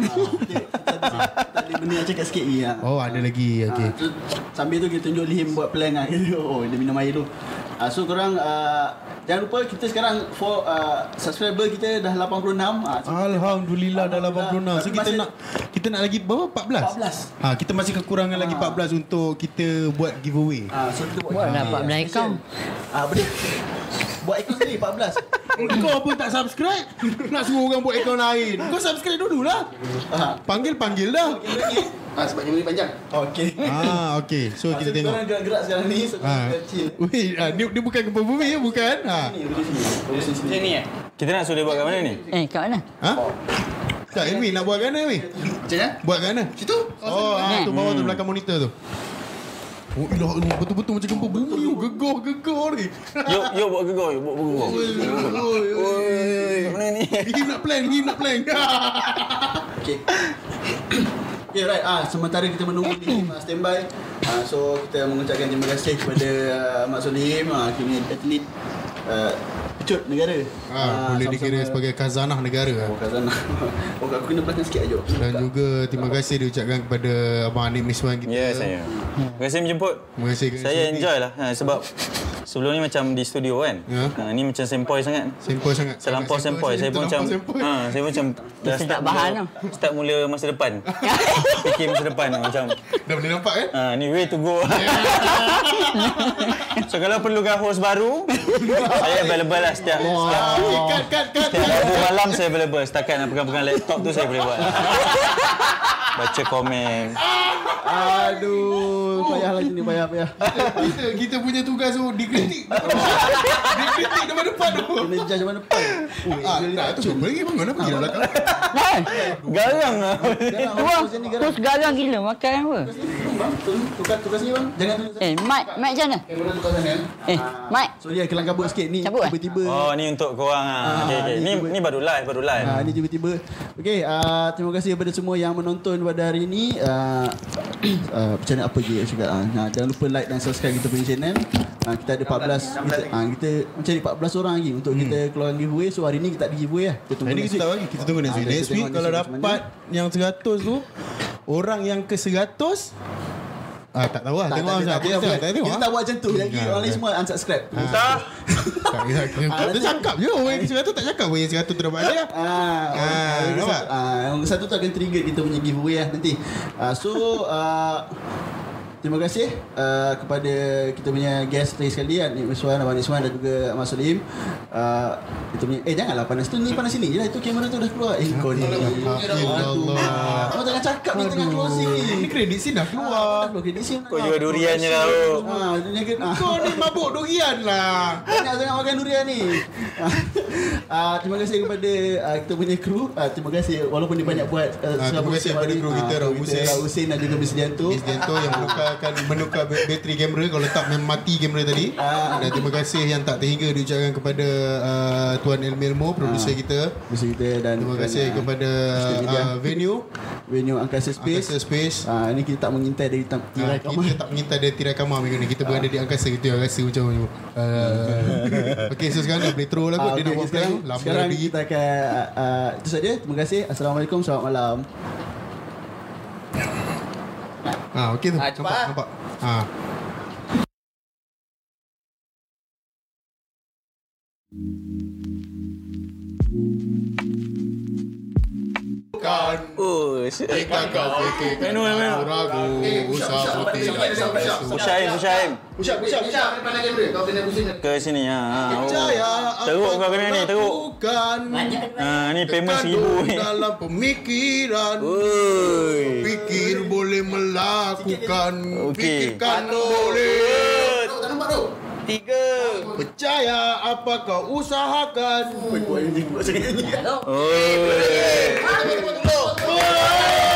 Ah, tadi benda nak cakap sikit ah. Oh ada lagi Okay Ah, tu, sambil tu kita tunjuk Lihim buat plan lah. Oh, dia minum air tu. Ah, so korang uh, jangan lupa kita sekarang for uh, subscriber kita dah 86. Ah, so Alhamdulillah dah 86 So kita masih- nak Kita nak lagi berapa? 14? 14. ha, Kita masih kekurangan lagi 14 Untuk kita buat giveaway Ah, so kita buat Buat dah 14 account. Ah, boleh. Buat akaun sendiri 14. Kau pun tak subscribe Nak suruh orang buat akaun lain Kau subscribe dululah Ah, Panggil-panggil dah ah sebab ni panjang. Okey. Ah, okay So kita tengok Korang gerak-gerak sekarang ni so Ah. kita chill. Wait, ah, dia, dia bukan gempa bumi ya, bukan? Ha. Sini. Sini. Sini ya. Kita nak suruh dia buat kat mana ni? Eh, kat mana? Ha? Tak, Elmi nak buat kat mana, Elmi? Macam mana? Buat kat mana? Situ. Oh, ah, tu bawah tu belakang monitor tu. Oh ilah betul-betul macam gempa bumi tu gegor gegor ni. Yuk, yuk buat gegor, yuk buat gegor. Oi, mana ni? Him nak plan, him nak plan. Okay. Okay right ah sementara kita menunggu ni uh, standby ah so kita mengucapkan terima kasih kepada uh, Mak Solim ah kini atlet uh, pecut negara Ah, boleh dikira sebagai khazanah negara. oh Kazana oh aku kena belakang sikit aja Dan juga terima kasih diucapkan kepada Abang Anik Miswan kita. Ya, saya. Terima kasih menjemput. Terima kasih Saya enjoy lah ha, sebab sebelum ni macam di studio kan. Ya. Ha, ni macam sempoi sangat. Sempoi sangat. Selampau sempoi. Saya pun macam ha, saya pun macam dah start bahan mula, start mula masa depan. Fikir masa depan macam Dah boleh nampak kan? ha, ni way to go. so kalau perlukan host baru, saya available lah setiap setiap, Okay, cut, cut, cut. setiap Rabu malam saya available. Setakat nak pegang-pegang laptop tu saya boleh buat. Baca komen. aduh payah lagi ni payah payah kita, kita punya tugas tu dikritik. dikritik depan depan tu. kena judge depan depan oh Ah, tak, tu semua lagi bangun apa kira belakang. Nah, Garang lah. Wah, terus garang gila makan apa? bang tukar tukar sini bang jangan tunjuk Eh, Mike, Mike macam mana? Eh, tukar sana. Eh, Mike. So dia kelang kabut sikit ni eh? tiba-tiba Oh ni untuk korang ah. Okey okey. ni Ni ni baru live, baru live. Ha, ni tiba-tiba. Okey, uh, terima kasih kepada semua yang menonton pada hari ini. Uh, uh, macam mana apa je jangan lupa like dan subscribe kita punya channel. Kita ada 14 kita, uh, kita ni 14 orang lagi untuk kita keluarkan giveaway. So hari ni kita ada giveaway lah. Kita tunggu Hari next kita week. lagi. Kita tunggu next Ah, week. kita Next week kalau dapat yang 100 tu orang yang ke 100 Ah tak tahu lah Tak, tengok tak, tak, tak, kita tak, tak tengok. Kita ah. tak buat macam tu lagi. Ah, Orang lain tak. semua unsubscribe. Tak. Tak Kita cakap je orang yang 100 tak cakap orang yang 100 tu dapat hadiah. Ah, Ah, nampak? satu, ah, yang satu tu akan trigger kita punya giveaway lah nanti. Ah, so uh, terima kasih uh, kepada kita punya guest tadi sekali Nik Miswan, Abang Niswan dan juga Mas Salim. Uh, kita punya eh janganlah panas tu ni panas sini je lah itu kamera tu dah keluar. Eh kau ni. Allah. Kau jangan cakap ni tengah closing ni. Ni kredit sini dah keluar. keluar kredit sini. Kau jual durian je lah. Ah. Ah. Kau ni mabuk durian lah. Banyak sangat makan durian ni. Ah, terima kasih kepada ah, kita punya kru. Ah, terima kasih walaupun dia banyak buat uh, Ah, terima kasih kepada kru kita, Raul Hussein. Raul Hussein dan juga Miss Dianto. Miss Gento yang menukarkan menukar ba- bateri kamera kalau tak memang mati kamera tadi. Ah. Dan terima kasih yang tak terhingga diucapkan kepada uh, Tuan Elmelmo producer kita. Miss kita dan Terima kasih dan, kepada uh, venue venue Angkasa Space. Angkasa Space. Ah, ini kita tak mengintai dari tam- Ah, tirai kamar. kita tak mengintai dari tirai kamar minggu ni Kita berada di angkasa Kita yang rasa macam uh, Okay so sekarang dah boleh throw lah kot Dia nak buat sekarang, Lama sekarang lagi kita akan ah, itu saja. Terima kasih. Assalamualaikum. Selamat malam. Ah, okay tu Ah, Nampak cepat. nampak ah. Berbesu Pushaim, pushaim. Push up, push up, push up. Pandang kamera. Kau kena pusing. Ke sini ha. ha. Oh. Percaya Teruk kau kena ni, teruk. Bukan Ha, ni payment seribu ni. dalam pemikiran Oi. Fikir boleh melakukan Okey. Fikirkan boleh Tak nampak tu. Tiga. Percaya apa kau usahakan. Oh, oh. Eh, boleh. Eh, boleh. Oh boleh. Eh, boleh.